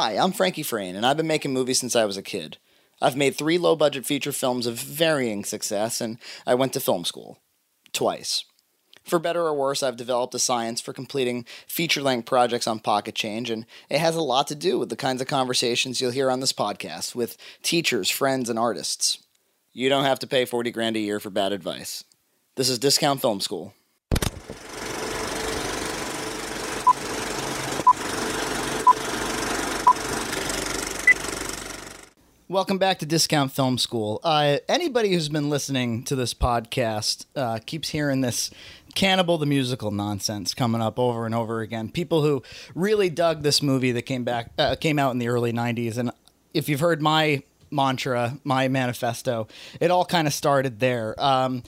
Hi, I'm Frankie Frayne, and I've been making movies since I was a kid. I've made three low budget feature films of varying success, and I went to film school. Twice. For better or worse, I've developed a science for completing feature length projects on Pocket Change, and it has a lot to do with the kinds of conversations you'll hear on this podcast with teachers, friends, and artists. You don't have to pay 40 grand a year for bad advice. This is Discount Film School. Welcome back to Discount Film School. Uh, anybody who's been listening to this podcast uh, keeps hearing this Cannibal the Musical nonsense coming up over and over again. People who really dug this movie that came back uh, came out in the early '90s, and if you've heard my mantra, my manifesto, it all kind of started there. Um,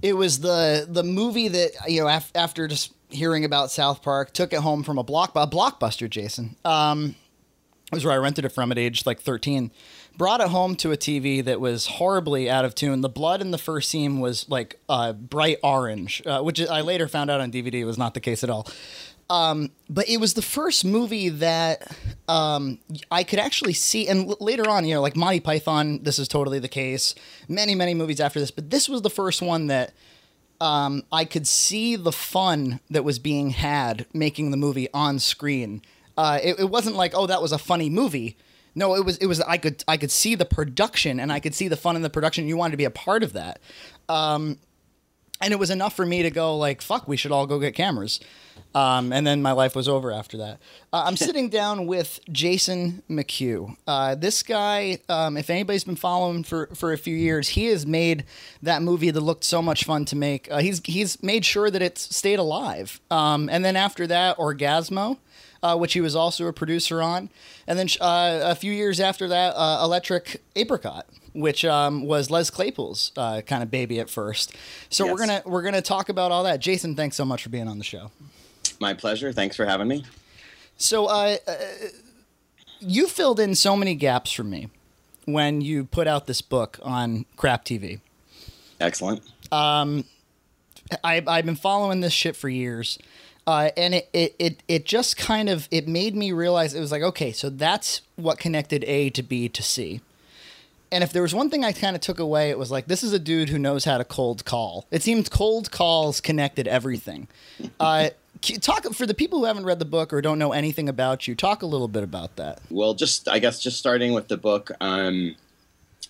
it was the the movie that you know af- after just hearing about South Park, took it home from a block a blockbuster. Jason. Um, was where I rented it from at age like 13 brought it home to a TV that was horribly out of tune. The blood in the first scene was like uh, bright orange, uh, which I later found out on DVD was not the case at all. Um, but it was the first movie that um, I could actually see. And l- later on, you know, like Monty Python, this is totally the case. Many, many movies after this, but this was the first one that um, I could see the fun that was being had making the movie on screen. Uh, it, it wasn't like, oh, that was a funny movie no, it was it was I could I could see the production and I could see the fun in the production. You wanted to be a part of that, um, and it was enough for me to go like, "Fuck, we should all go get cameras." Um, and then my life was over after that. Uh, I'm sitting down with Jason McHugh. Uh, this guy, um, if anybody's been following for, for a few years, he has made that movie that looked so much fun to make. Uh, he's he's made sure that it's stayed alive. Um, and then after that, Orgazmo uh, which he was also a producer on. And then uh, a few years after that, uh, Electric Apricot, which um, was Les Claypool's uh, kind of baby at first. So yes. we're gonna we're gonna talk about all that. Jason, thanks so much for being on the show. My pleasure. Thanks for having me. So uh, uh, you filled in so many gaps for me when you put out this book on Crap TV. Excellent. Um, I, I've been following this shit for years. Uh, and it, it, it, it just kind of it made me realize it was like okay so that's what connected a to b to c. And if there was one thing i kind of took away it was like this is a dude who knows how to cold call. It seems cold calls connected everything. Uh, talk for the people who haven't read the book or don't know anything about you talk a little bit about that. Well just i guess just starting with the book um,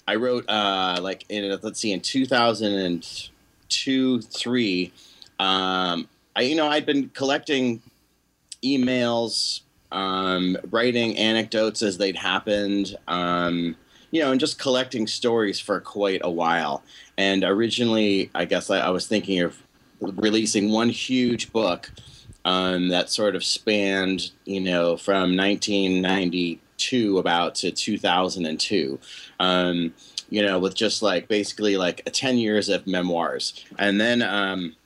i wrote uh, like in let's see in 2002 3 um, I, you know, I'd been collecting emails, um, writing anecdotes as they'd happened, um, you know, and just collecting stories for quite a while. And originally, I guess I, I was thinking of releasing one huge book um, that sort of spanned, you know, from 1992 about to 2002. Um, you know, with just like basically like 10 years of memoirs. And then, um,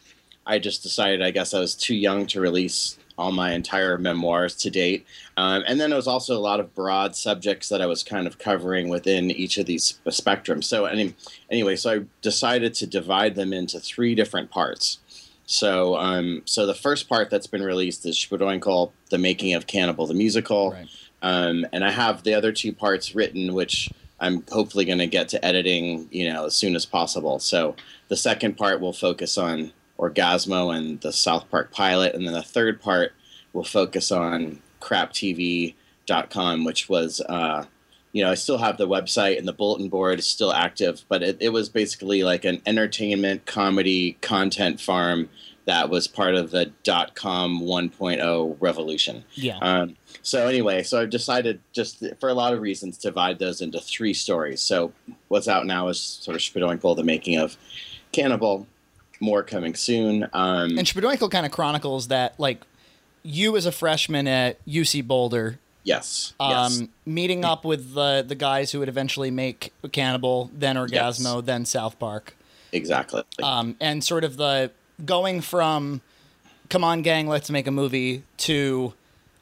I just decided I guess I was too young to release all my entire memoirs to date. Um, and then there was also a lot of broad subjects that I was kind of covering within each of these spectrums. So any, anyway, so I decided to divide them into three different parts. So, um, so the first part that's been released is Shpadoinkle, The Making of Cannibal, the musical. Right. Um, and I have the other two parts written, which I'm hopefully going to get to editing, you know, as soon as possible. So the second part will focus on Orgazmo and the South Park pilot, and then the third part will focus on craptv.com, which was, uh, you know, I still have the website and the bulletin board is still active, but it, it was basically like an entertainment comedy content farm that was part of the dot com 1.0 revolution. Yeah. Um, so anyway, so I've decided just for a lot of reasons to divide those into three stories. So what's out now is sort of Shpadoinkle, the making of Cannibal, more coming soon. Um, and Shpadoinkle kind of chronicles that, like, you as a freshman at UC Boulder. Yes. Um, yes. Meeting up with the the guys who would eventually make Cannibal, then Orgazmo, yes. then South Park. Exactly. Um, and sort of the going from, come on, gang, let's make a movie to,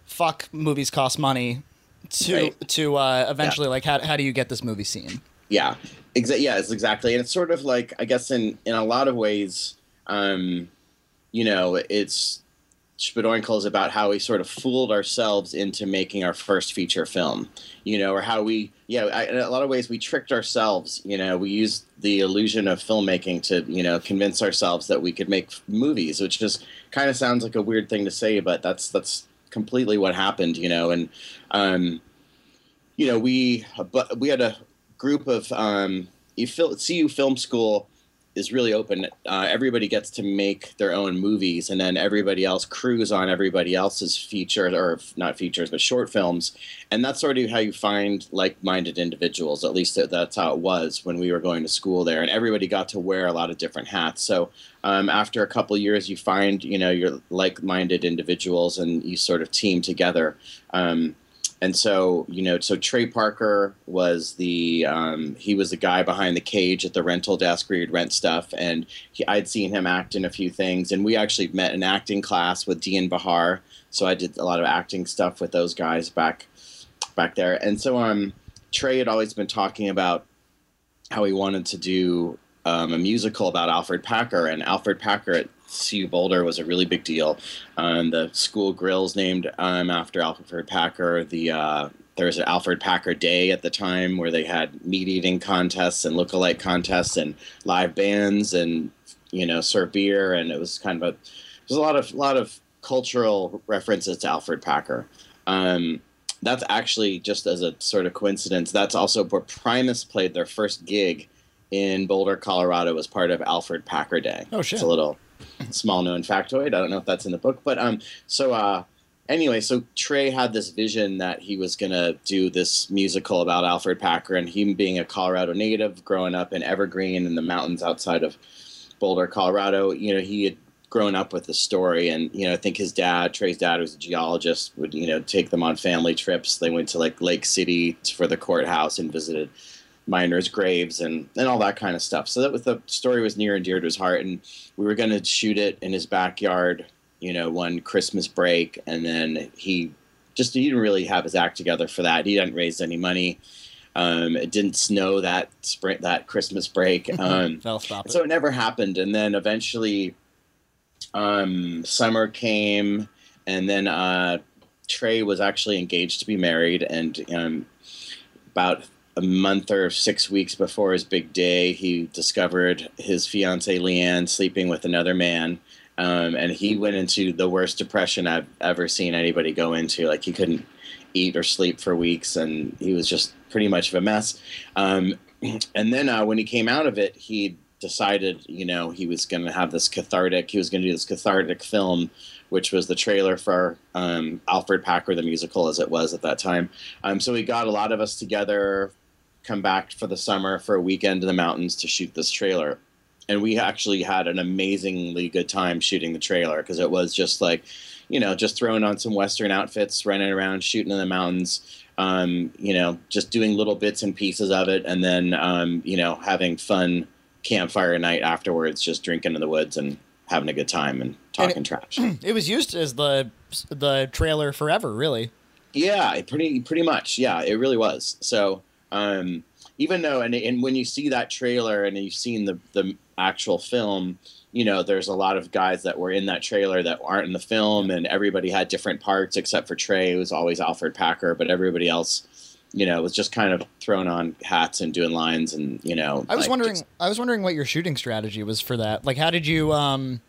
fuck, movies cost money, to right. to uh, eventually yeah. like how how do you get this movie seen? Yeah, Exa- yeah, it's exactly, and it's sort of like I guess in in a lot of ways, um, you know, it's Shpadoinkle is about how we sort of fooled ourselves into making our first feature film, you know, or how we, yeah, I, in a lot of ways we tricked ourselves, you know, we used the illusion of filmmaking to, you know, convince ourselves that we could make movies, which just kind of sounds like a weird thing to say, but that's that's completely what happened, you know, and um, you know, we but we had a group of um, you fil- CU Film School is really open. Uh, everybody gets to make their own movies, and then everybody else crews on everybody else's features, or not features, but short films. And that's sort of how you find like-minded individuals. At least that's how it was when we were going to school there, and everybody got to wear a lot of different hats. So um, after a couple years, you find you know your like-minded individuals, and you sort of team together. Um, and so you know so trey parker was the um, he was the guy behind the cage at the rental desk where you'd rent stuff. And he, i'd seen him act in a few things. And we actually met in acting class with dian bachar. So i did a lot of acting stuff with those guys back back there. And so um, trey had always been talking about how he wanted to do um, a musical about alfred packer and alfred packer at CU Boulder was a really big deal. Um, the school grill's named um, after Alfred Packer. The uh, there was an Alfred Packer Day at the time where they had meat eating contests and lookalike contests and live bands and you know serve beer and it was kind of a there's a lot of lot of cultural references to Alfred Packer. Um, that's actually just as a sort of coincidence. That's also where Primus played their first gig in Boulder, Colorado, as part of Alfred Packer Day. Oh shit! It's a little small known factoid. I don't know if that's in the book, but um, so uh, anyway, so Trey had this vision that he was gonna do this musical about Alfred Packer, and him being a Colorado native, growing up in Evergreen in the mountains outside of Boulder, Colorado. You know, he had grown up with the story, and you know, I think his dad, Trey's dad, was a geologist, would you know take them on family trips. They went to like Lake City for the courthouse and visited miners' graves and, and all that kind of stuff. So that was the story was near and dear to his heart, and we were going to shoot it in his backyard, you know, one Christmas break, and then he just he didn't really have his act together for that. He hadn't raised any money. Um, it didn't snow that spring that Christmas break. Um, stop it. so it never happened, and then eventually, um, summer came, and then uh, Trey was actually engaged to be married, and um, about a month or six weeks before his big day, he discovered his fiancee Liane sleeping with another man. Um, and he went into the worst depression I've ever seen anybody go into. Like he couldn't eat or sleep for weeks, and he was just pretty much of a mess. Um, and then uh, when he came out of it, he decided, you know, he was going to have this cathartic. He was going to do this cathartic film, which was the trailer for um, Alfred Packer the musical, as it was at that time. Um, so he got a lot of us together, come back for the summer for a weekend in the mountains to shoot this trailer. And we actually had an amazingly good time shooting the trailer because it was just like, you know, just throwing on some Western outfits, running around, shooting in the mountains, um, you know, just doing little bits and pieces of it, and then, um, you know, having fun campfire night afterwards, just drinking in the woods and having a good time and talking And trash. It was used as the the trailer forever, really. Yeah, pretty pretty much. Yeah, it really was. So um, even though and and when you see that trailer and you've seen the the actual film, you know, there's a lot of guys that were in that trailer that aren't in the film, and everybody had different parts except for Trey, who was always Alfred Packer, but everybody else. You know, was just kind of throwing on hats and doing lines, and you know. I was like, wondering. just- I was wondering what your shooting strategy was for that. Like, how did you um,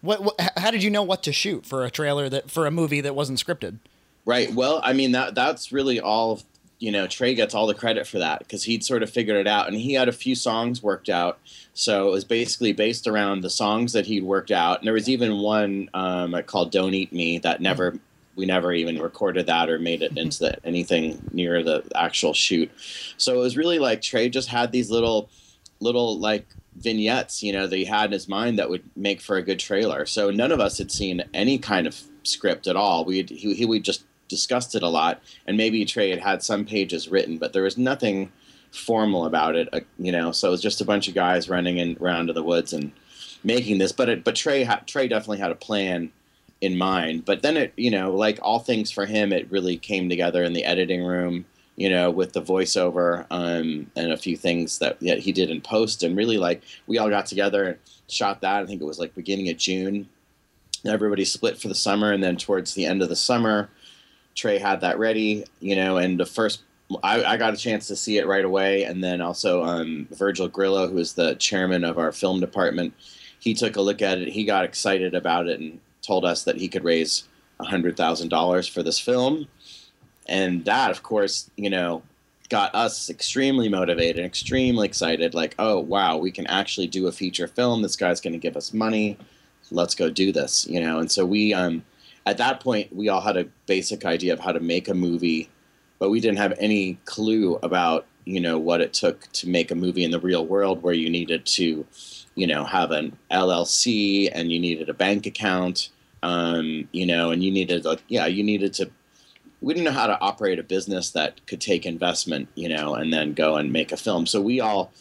what, what how did you know what to shoot for a trailer that for a movie that wasn't scripted? Right. Well, I mean that that's really all. You know, Trey gets all the credit for that because he'd sort of figured it out, and he had a few songs worked out. So it was basically based around the songs that he'd worked out, and there was even one um, called "Don't Eat Me" that never we never even recorded that or made it into the, anything near the actual shoot. So it was really like Trey just had these little little like vignettes, you know, that he had in his mind that would make for a good trailer. So none of us had seen any kind of script at all. We he, he we just discussed it a lot, and maybe Trey had had some pages written, but there was nothing formal about it, uh, you know. So it was just a bunch of guys running in around to the woods and making this. But it, but Trey ha- Trey definitely had a plan in mind. But then it, you know, like all things for him, it really came together in the editing room you know, with the voiceover um, and a few things that, that he did in post. And really, like, we all got together and shot that. I think it was like beginning of June. everybody split for the summer, and then towards the end of the summer, Trey had that ready, you know, and the first I, I got a chance to see it right away, and then also um, Virgil Grillo, who is the chairman of our film department, he took a look at it. He got excited about it and told us that he could raise hundred thousand dollars for this film, and that, of course, you know, got us extremely motivated, extremely excited. Like, oh wow, we can actually do a feature film. This guy's going to give us money. Let's go do this, you know. And so we, um, at that point, we all had a basic idea of how to make a movie but we didn't have any clue about you know what it took to make a movie in the real world where you needed to you know have an llc and you needed a bank account um, you know and you needed like yeah you needed to we didn't know how to operate a business that could take investment you know and then go and make a film. So we all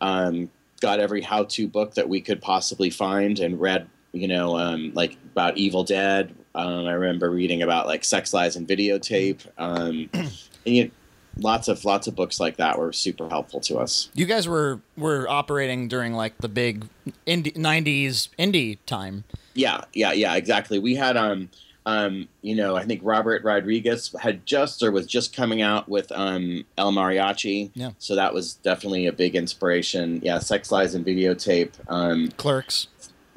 um, got every how-to book that we could possibly find and read you know um, like about evil dead um, I remember reading about like sex lies and videotape. Um, and you, lots of lots of books like that were super helpful to us. You guys were were operating during like the big indie, '90s indie time. Yeah, yeah, yeah, exactly. We had um um you know I think Robert Rodriguez had just or was just coming out with um El Mariachi. Yeah. So that was definitely a big inspiration. Yeah, sex lies and videotape. Um, Clerks.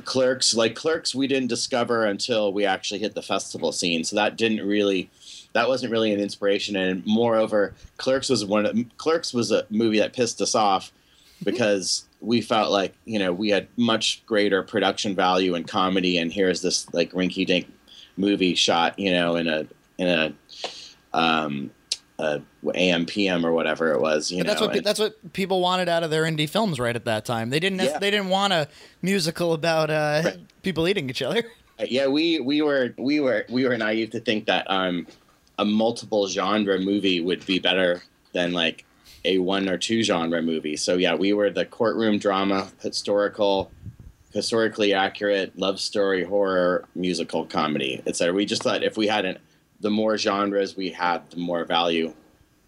Clerks, like Clerks, we didn't discover until we actually hit the festival scene. So that didn't really, that wasn't really an inspiration. And moreover, Clerks was one. Of, Clerks was a movie that pissed us off because we felt like you know we had much greater production value and comedy, and here's this like rinky dink movie shot, you know, in a in a um, uh, AM PM or whatever it was. You but that's know, what and- that's what people wanted out of their indie films right at that time. They didn't Yeah. they didn't want a musical about uh, Right. people eating each other. yeah we we were we were we were naive to think that um a multiple genre movie would be better than like a one or two genre movie so yeah we were the courtroom drama historical historically accurate love story horror musical comedy etc we just thought if we hadn't the more genres we had the more value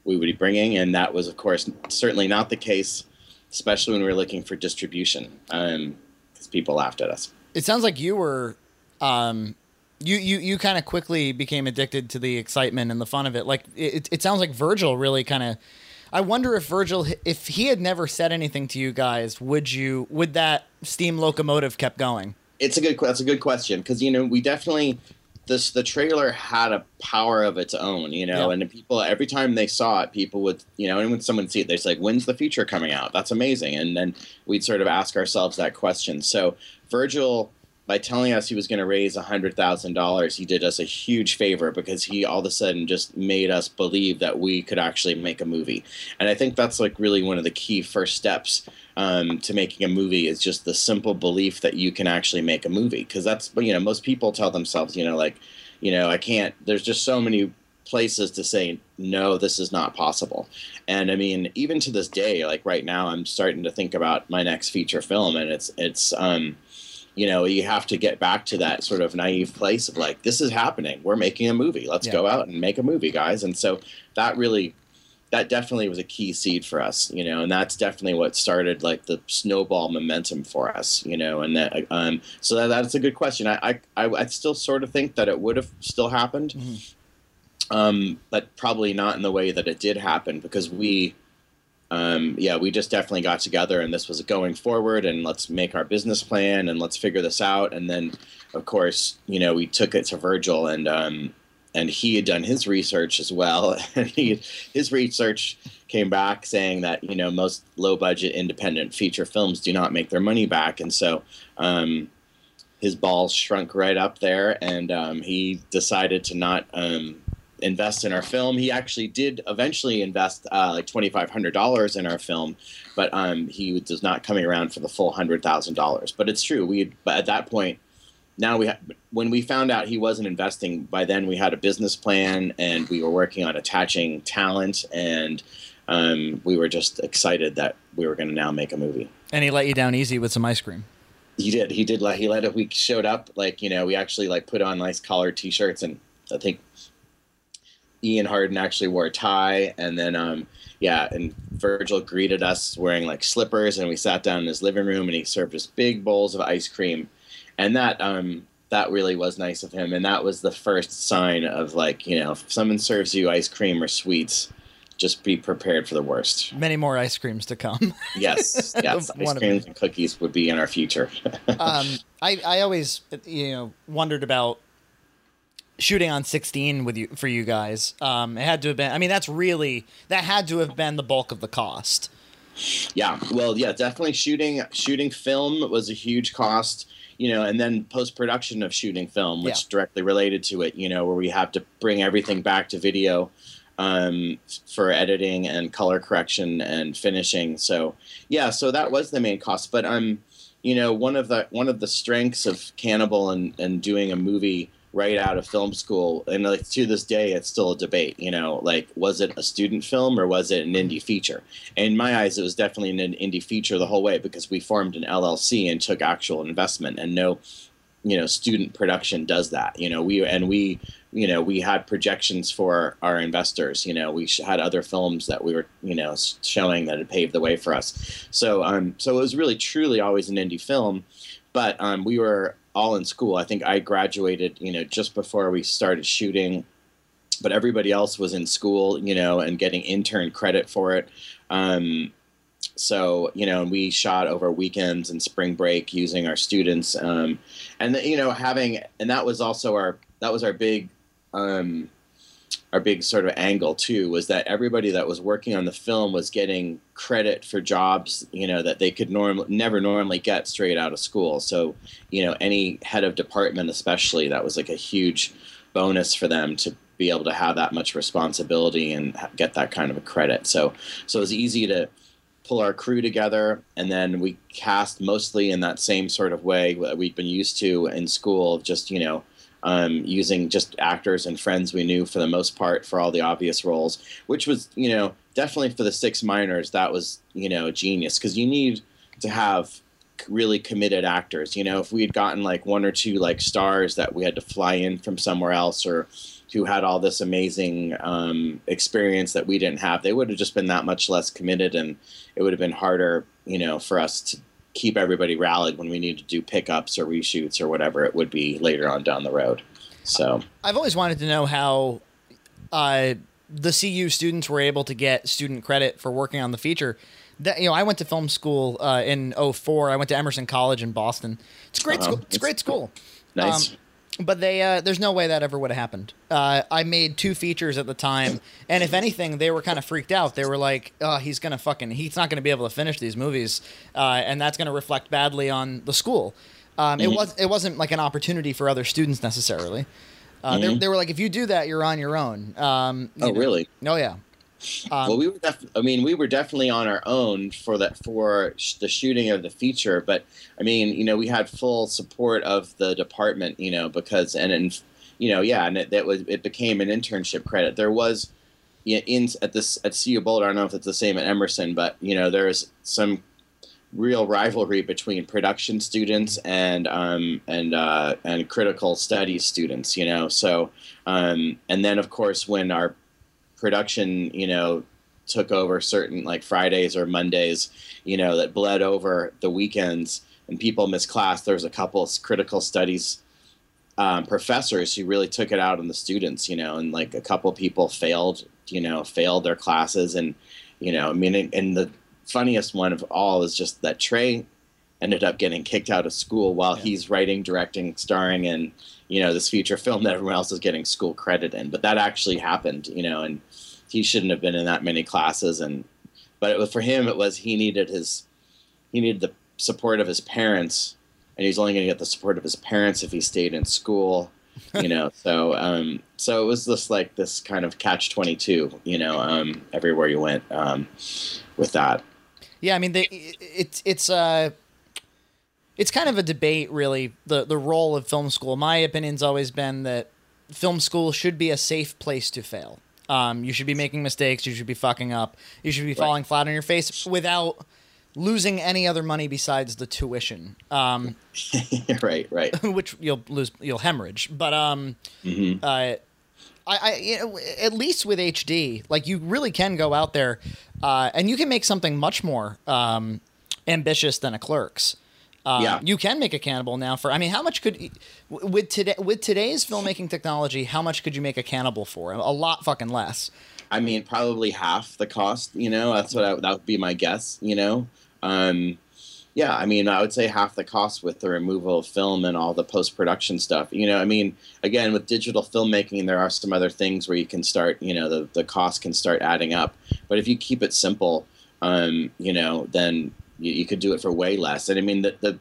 we would be bringing and that was of course certainly not the case especially when we were looking for distribution um because people laughed at us It sounds like you were, um, you you you kind of quickly became addicted to the excitement and the fun of it. Like it, it sounds like Virgil really kind of. I wonder if Virgil, if he had never said anything to you guys, would you would that steam locomotive kept going? it's a good that's a good question because you know we definitely this the trailer had a power of its own you know Yeah. and the people every time they saw it people would you know and when someone see it they're like when's the feature coming out? That's amazing. And then we'd sort of ask ourselves that question. So virgil by telling us he was going to raise $100000 he did us a huge favor because he all of a sudden just made us believe that we could actually make a movie. And i think that's like really one of the key first steps um, to making a movie is just the simple belief that you can actually make a movie. Because that's you know most people tell themselves you know like you know i can't there's just so many places to say no this is not possible. And i mean even to this day like right now i'm starting to think about my next feature film and it's it's um you know you have to get back to that sort of naive place of like this is happening we're making a movie let's Yeah. go out and make a movie guys and so that really that definitely was a key seed for us, you know, and that's definitely what started like the snowball momentum for us, you know, and that, um, so that, that's a good question. I, I, I, still sort of think that it would have still happened, Mhm. um, but probably not in the way that it did happen because we, um, yeah, we just definitely got together and this was going forward and let's make our business plan and let's figure this out. And then, of course, you know, we took it to Virgil and, um, and he had done his research as well. And he, his research came back saying that you know most low budget independent feature films do not make their money back, and so um, his balls shrunk right up there, and um, he decided to not um, invest in our film. He actually did eventually invest uh, like twenty five hundred dollars in our film, but um, he was not coming around for the full hundred thousand dollars. But it's true, we but at that point now we ha- when we found out he wasn't investing by then we had a business plan and we were working on attaching talent and um, we were just excited that we were going to now make a movie And he let you down easy with some ice cream. he did he did like he let it we showed up like you know we actually like put on nice collared t-shirts and i think ian hardin actually wore a tie and then um yeah and virgil greeted us wearing like slippers and we sat down in his living room and he served us big bowls of ice cream and that um that really was nice of him, and that was the first sign of like you know if someone serves you ice cream or sweets, just be prepared for the worst. Many more ice creams to come. Yes, yes, ice creams and cookies would be in our future. um, I I always you know wondered about shooting on 16 with you for you guys. Um, it had to have been. I mean, that's really that had to have been the bulk of the cost. Yeah, well, yeah, definitely shooting shooting film was a huge cost you know, and then post production of shooting film, which yeah. directly related to it, you know, where we have to bring everything back to video um, for editing and color correction and finishing. So yeah, so that was the main cost. But um, you know, one of the one of the strengths of Cannibal and and doing a movie right out of film school. And like to this day it's still a debate you know like was it a student film or was it an indie feature? In my eyes it was definitely an indie feature the whole way because we formed an llc and took actual investment and no you know student production does that you know. We and we you know we had projections for our investors you know. We had other films that we were you know showing that had paved the way for us. So um so it was really truly always an indie film but um we were all in school. I think I graduated, you know, just before we started shooting, but everybody else was in school, you know, and getting intern credit for it. Um, so you know, and we shot over weekends and spring break using our students, um, and the, you know, having and that was also our that was our big um, our big sort of angle too was that everybody that was working on the film was getting credit for jobs you know that they could norm- never normally get straight out of school. So you know any head of department especially that was like a huge bonus for them to be able to have that much responsibility and get that kind of a credit. So so it was easy to pull our crew together and then we cast mostly in that same sort of way that we'd been used to in school just you know um, using just actors and friends we knew for the most part for all the obvious roles, which was, you know, definitely for the six minors, that was, you know, genius because you need to have really committed actors. You know, if we had gotten like one or two like stars that we had to fly in from somewhere else or who had all this amazing um, experience that we didn't have, they would have just been that much less committed and it would have been harder, you know, for us to keep everybody rallied when we need to do pickups or reshoots or whatever it would be later on down the road. So I've always wanted to know how uh, the CU students were able to get student credit for working on the feature. That you know, I went to film school uh, in 04. I went to Emerson College in Boston. It's a great uh-huh. school. It's, it's great school. Nice. Um, but they uh, there's no way that ever would have happened. Uh, I made two features at the time, and if anything, they were kind of freaked out. They were like, "Oh, he's gonna fucking he's not gonna be able to finish these movies, uh, and that's gonna reflect badly on the school." Um, mm-hmm. It was it wasn't like an opportunity for other students necessarily. Uh, mm-hmm. they, they, were like, "If you do that, you're on your own." Um, you oh, know. really? Oh, yeah. Um, well, we were. Def- I mean, we were definitely on our own for that for sh- the shooting of the feature. But I mean, you know, we had full support of the department. You know, because and in, you know, yeah, and it, that was it became an internship credit. There was in at this at CU Boulder. I don't know if it's the same at Emerson, but you know, there's some real rivalry between production students and um, and uh, and critical studies students. You know, so um, and then of course when our production, you know, took over certain like Fridays or Mondays, you know, that bled over the weekends and people missed class. There was a couple of critical studies um, professors who really took it out on the students, you know, and like a couple people failed, you know, failed their classes. And, you know, I mean, and the funniest one of all is just that Trey ended up getting kicked out of school while yeah. he's writing, directing, starring in, you know, this feature film that everyone else is getting school credit in. But that actually happened, you know, and he shouldn't have been in that many classes. And but was for him, it was he needed his he needed the support of his parents, and he's only going to get the support of his parents if he stayed in school. you know, so um, so it was just like this kind of catch twenty two, you know, um, everywhere you went um, with that. Yeah, I mean, they, it's it's uh it's kind of a debate, really. the The role of film school. My opinion's always been that film school should be a safe place to fail. Um, you should be making mistakes. You should be fucking up. You should be falling right. flat on your face without losing any other money besides the tuition. Um, right, right. which you'll lose, you'll hemorrhage. But um, mm-hmm. uh, I, I you know, at least with HD, like you really can go out there, uh, and you can make something much more um, ambitious than a Clerks. Um, Yeah. You can make a cannibal now for. I mean, how much could with today with today's filmmaking technology? How much could you make a cannibal for? A lot fucking less. I mean, probably half the cost. You know, that's what I, that would be my guess. You know, um, yeah. I mean, I would say half the cost with the removal of film and all the post production stuff. You know, I mean, again, with digital filmmaking, there are some other things where you can start. You know, the the cost can start adding up. But if you keep it simple, um, you know, then you, you could do it for way less. And I mean, the the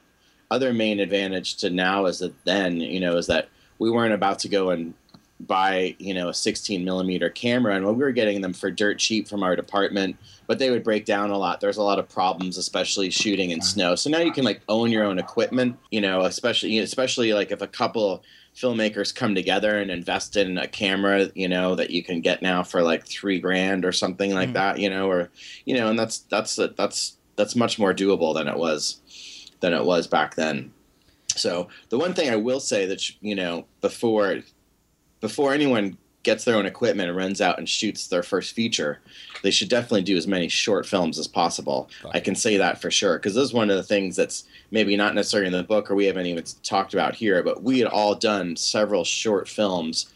other main advantage to now is that then you know is that we weren't about to go and buy you know a 16 millimeter camera and we were getting them for dirt cheap from our department but they would break down a lot there's a lot of problems especially shooting in snow so now you can like own your own equipment you know especially especially like if a couple filmmakers come together and invest in a camera you know that you can get now for like three grand or something like Mhm. that you know or you know and that's that's that's that's much more doable than it was than it was back then so the one thing i will say that you know before before anyone gets their own equipment and runs out and shoots their first feature, they should definitely do as many short films as possible. I can say that for sure because this is one of the things that's maybe not necessarily in the book or we haven't even talked about here, but we had all done several short films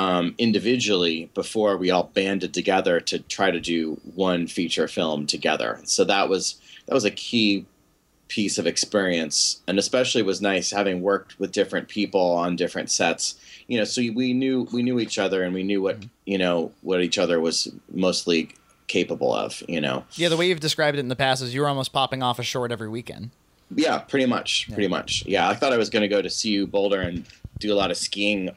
um, individually before we all banded together to try to do one feature film together. So that was that was a key piece of experience. And especially was nice having worked with different people on different sets. You know so we knew we knew each other and we knew what you know what each other was mostly capable of you know. Yeah, the way you've described it in the past is you were almost popping off a short every weekend. yeah pretty much pretty much. Yeah i thought i was going to go to CU boulder and do a lot of skiing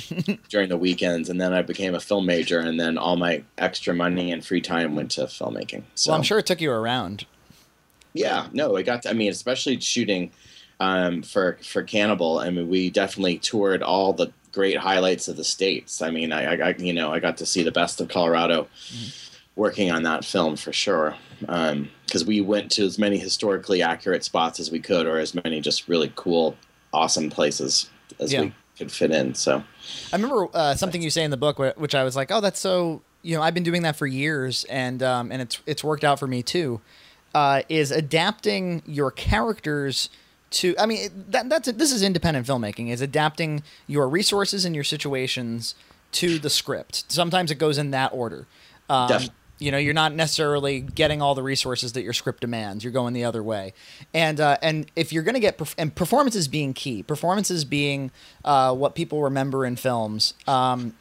during the weekends and then i became a film major and then all my extra money and free time went to filmmaking so Well, I'm sure it took you around. Yeah, no, I got. To, I mean, especially shooting um, for for Cannibal. I mean, we definitely toured all the great highlights of the states. I mean, I, I, you know, I got to see the best of Colorado working on that film for sure. Because we went to as many historically accurate spots as we could, or as many just really cool, awesome places as Yeah. we could fit in. So I remember uh, something you say in the book, which I was like, "Oh, that's so." You know, I've been doing that for years, and um, and it's it's worked out for me too. Uh, is adapting your characters to. I mean, it- that, that's this is independent filmmaking. Is adapting your resources and your situations to the script. Sometimes it goes in that order. Um, you know, you're not necessarily getting all the resources that your script demands. You're going the other way, and uh, and if you're going to get perf- and performances being key, performances being uh, what people remember in films. Um,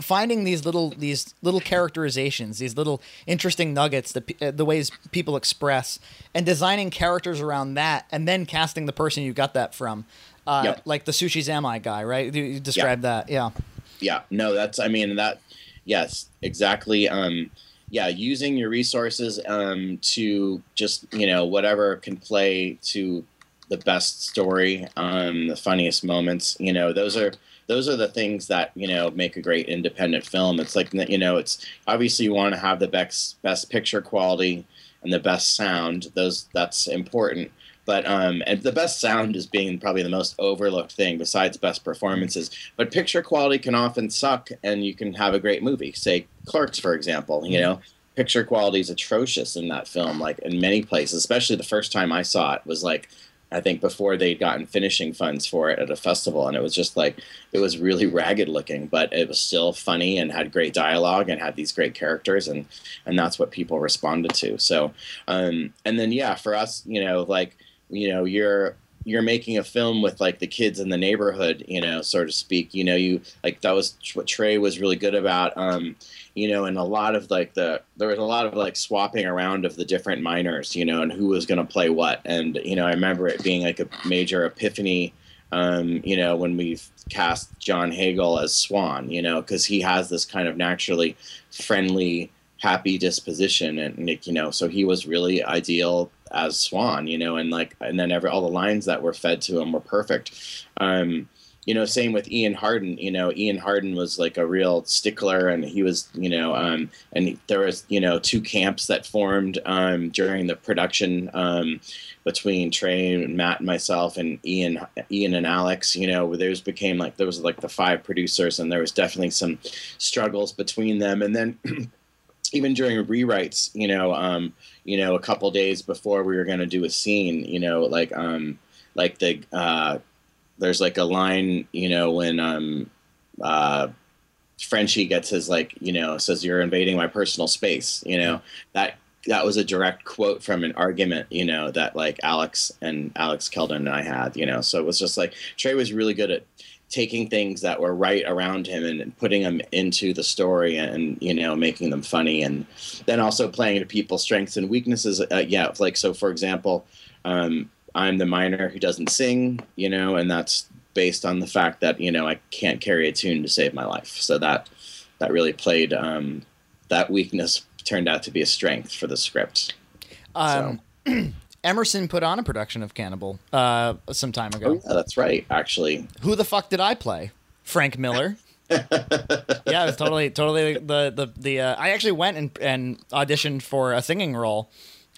finding these little these little characterizations, these little interesting nuggets, the uh, the ways people express, and designing characters around that, and then casting the person you got that from, uh, Yep. like the sushi zami guy, right? You, you described that, yeah. yeah no that's i mean that yes exactly um yeah using your resources um to just you know whatever can play to the best story um the funniest moments you know those are those are the things that you know make a great independent film. It's like you know it's obviously you want to have the best best picture quality and the best sound. Those that's important but um, and the best sound is being probably the most overlooked thing besides best performances. But picture quality can often suck, and you can have a great movie. Say Clerks, for example. You know, picture quality is atrocious in that film. Like in many places, especially the first time I saw it was like. I think before they'd gotten finishing funds for it at a festival, and it was just like it was really ragged looking, but it was still funny and had great dialogue and had these great characters, and and that's what people responded to. So, um, and then yeah, for us, you know, like you know you're you're making a film with like the kids in the neighborhood you know so to speak you know you like that was what trey was really good about um you know and a lot of like the there was a lot of like swapping around of the different minors you know and who was going to play what. And you know i remember it being like a major epiphany um you know when we cast jon hegel as swan you know because he has this kind of naturally friendly happy disposition. And you know so he was really ideal as swan you know and like and then every all the lines that were fed to him were perfect. Um you know same with ian hardin you know ian hardin was like a real stickler and he was you know um and there was you know two camps that formed um during the production um between trey and matt and myself and ian ian and alex you know where there's became like there was like the five producers and there was definitely some struggles between them. And then even during rewrites, you know, um, you know, a couple days before we were going to do a scene, you know, like, um, like the, uh, there's like a line, you know, when, um, uh, Frenchie gets his like, you know, says you're invading my personal space, you know, that, that was a direct quote from an argument, you know, that like Alex and Alex Keldon and I had, you know, so it was just like Trey was really good at taking things that were right around him and putting them into the story and you know making them funny and then also playing to people's strengths and weaknesses uh, yeah like so for example um, i'm the miner who doesn't sing you know and that's based on the fact that you know i can't carry a tune to save my life so that that really played um, that weakness turned out to be a strength for the script um, so. Emerson put on a production of Cannibal uh, some time ago. Oh, yeah, that's right. Actually, who the fuck did I play? Frank Miller. yeah, it was totally, totally the the the. Uh, I actually went and and auditioned for a singing role,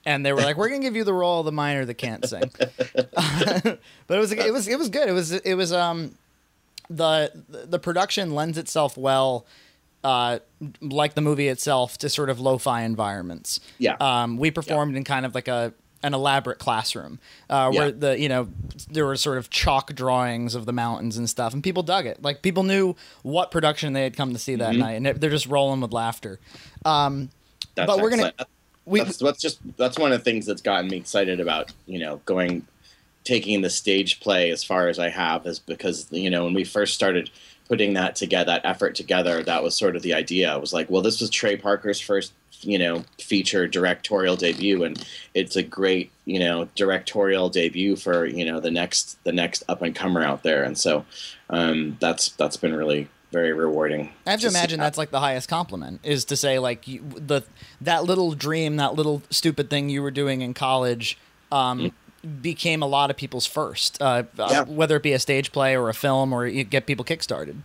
and they were like, "We're gonna give you the role of the miner that can't sing." but it was it was it was good. It was it was um the the production lends itself well uh, like the movie itself, to sort of lo-fi environments. Yeah. Um, we performed yeah. in kind of like a an elaborate classroom uh, where yeah. the you know there were sort of chalk drawings of the mountains and stuff, and people dug it. Like people knew what production they had come to see that mm-hmm. night, and they're just rolling with laughter. Um, but excellent. we're gonna. We, that's, that's just that's one of the things that's gotten me excited about you know going taking the stage play as far as I have is because you know when we first started putting that together that effort together that was sort of the idea. I was like, well, this was Trey Parker's first you know feature directorial debut and it's a great you know directorial debut for you know the next the next up and comer out there and so um, that's that's been really very rewarding. I have to, to imagine that. that's like the highest compliment is to say like you, the that little dream, that little stupid thing you were doing in college um, mm-hmm. Became a lot of people's first, uh, uh yeah. whether it be a stage play or a film or you get people kickstarted.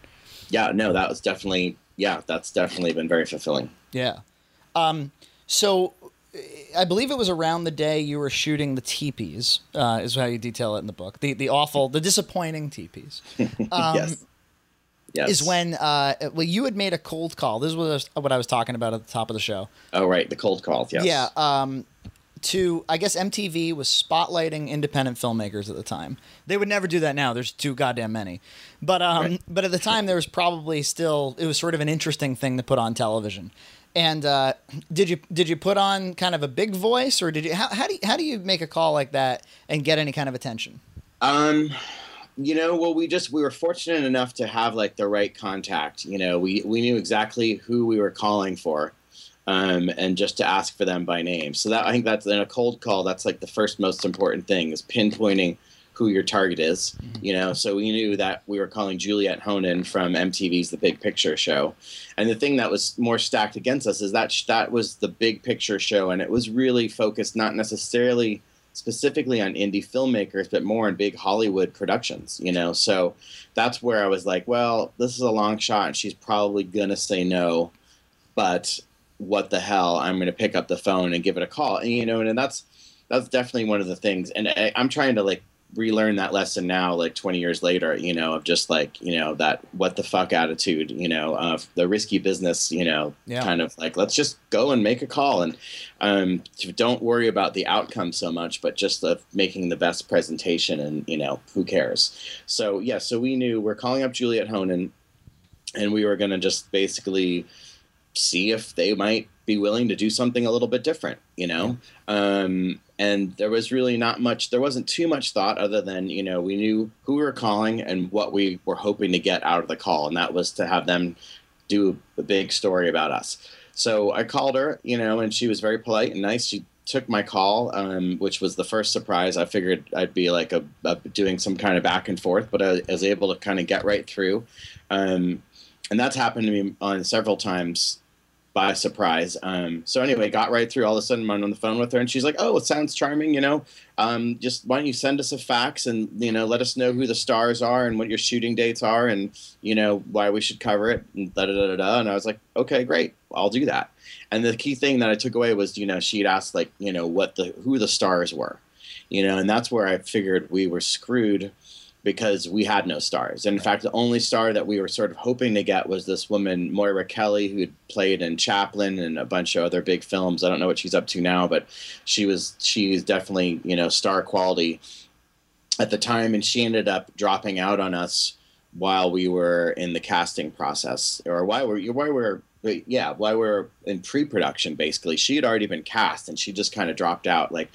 Yeah, no, that was definitely yeah, that's definitely been very fulfilling. Yeah. Um, so I believe it was around the day you were shooting the teepees, uh, is how you detail it in the book. The the awful, the disappointing teepees. Um, yes. Yes. Is when uh, well you had made a cold call. This was what I was talking about at the top of the show. Oh right, the cold call. Yes. Yeah. Um, to I guess MTV was spotlighting independent filmmakers at the time. They would never do that now. There's too goddamn many. But um, right. but at the time there was probably still it was sort of an interesting thing to put on television. And uh, did you did you put on kind of a big voice, or did you how, how do you, how do you make a call like that and get any kind of attention? Um, you know, well, we just we were fortunate enough to have like the right contact. You know, we we knew exactly who we were calling for, um, and just to ask for them by name. So that I think that's in a cold call. That's like the first most important thing is pinpointing who your target is. Mm-hmm. You know, so we knew that we were calling Juliet Honan from MTV's The Big Picture Show, and the thing that was more stacked against us is that sh- that was the Big Picture Show, and it was really focused not necessarily specifically on indie filmmakers, but more on big Hollywood productions. You know, so that's where I was like, well, this is a long shot, and she's probably gonna say no, but what the hell? I'm gonna pick up the phone and give it a call, and you know, and that's that's definitely one of the things. And I, I'm trying to like relearn that lesson now, like 20 years later, you know, of just like, you know, that what the fuck attitude, you know, of the risky business, you know, yeah. kind of like, let's just go and make a call and um, don't worry about the outcome so much, but just of making the best presentation and, you know, who cares? So, yeah, so we knew we're calling up Juliet Honan and we were going to just basically see if they might be willing to do something a little bit different, you know? Um, and there was really not much, there wasn't too much thought other than, you know, we knew who we were calling and what we were hoping to get out of the call. And that was to have them do a big story about us. So I called her, you know, and she was very polite and nice. She took my call, um, which was the first surprise. I figured I'd be like a, a, doing some kind of back and forth, but I, was able to kind of get right through. Um, and that's happened to me on several times by surprise. Um, so anyway, got right through. All of a sudden, I'm on the phone with her, and she's like, "Oh, it sounds charming. You know, um, just why don't you send us a fax and you know let us know who the stars are and what your shooting dates are and you know why we should cover it and da da da da." And I was like, "Okay, great, I'll do that." And the key thing that I took away was you know she'd asked like you know what the who the stars were, you know, and that's where I figured we were screwed because we had no stars. And in fact, the only star that we were sort of hoping to get was this woman, Moira Kelly, who had played in Chaplin and a bunch of other big films. I don't know what she's up to now, but she was she's definitely you know star quality at the time, and she ended up dropping out on us while we were in the casting process, or while we're while we're yeah while we're in pre-production. Basically, she had already been cast, and she just kind of dropped out. Like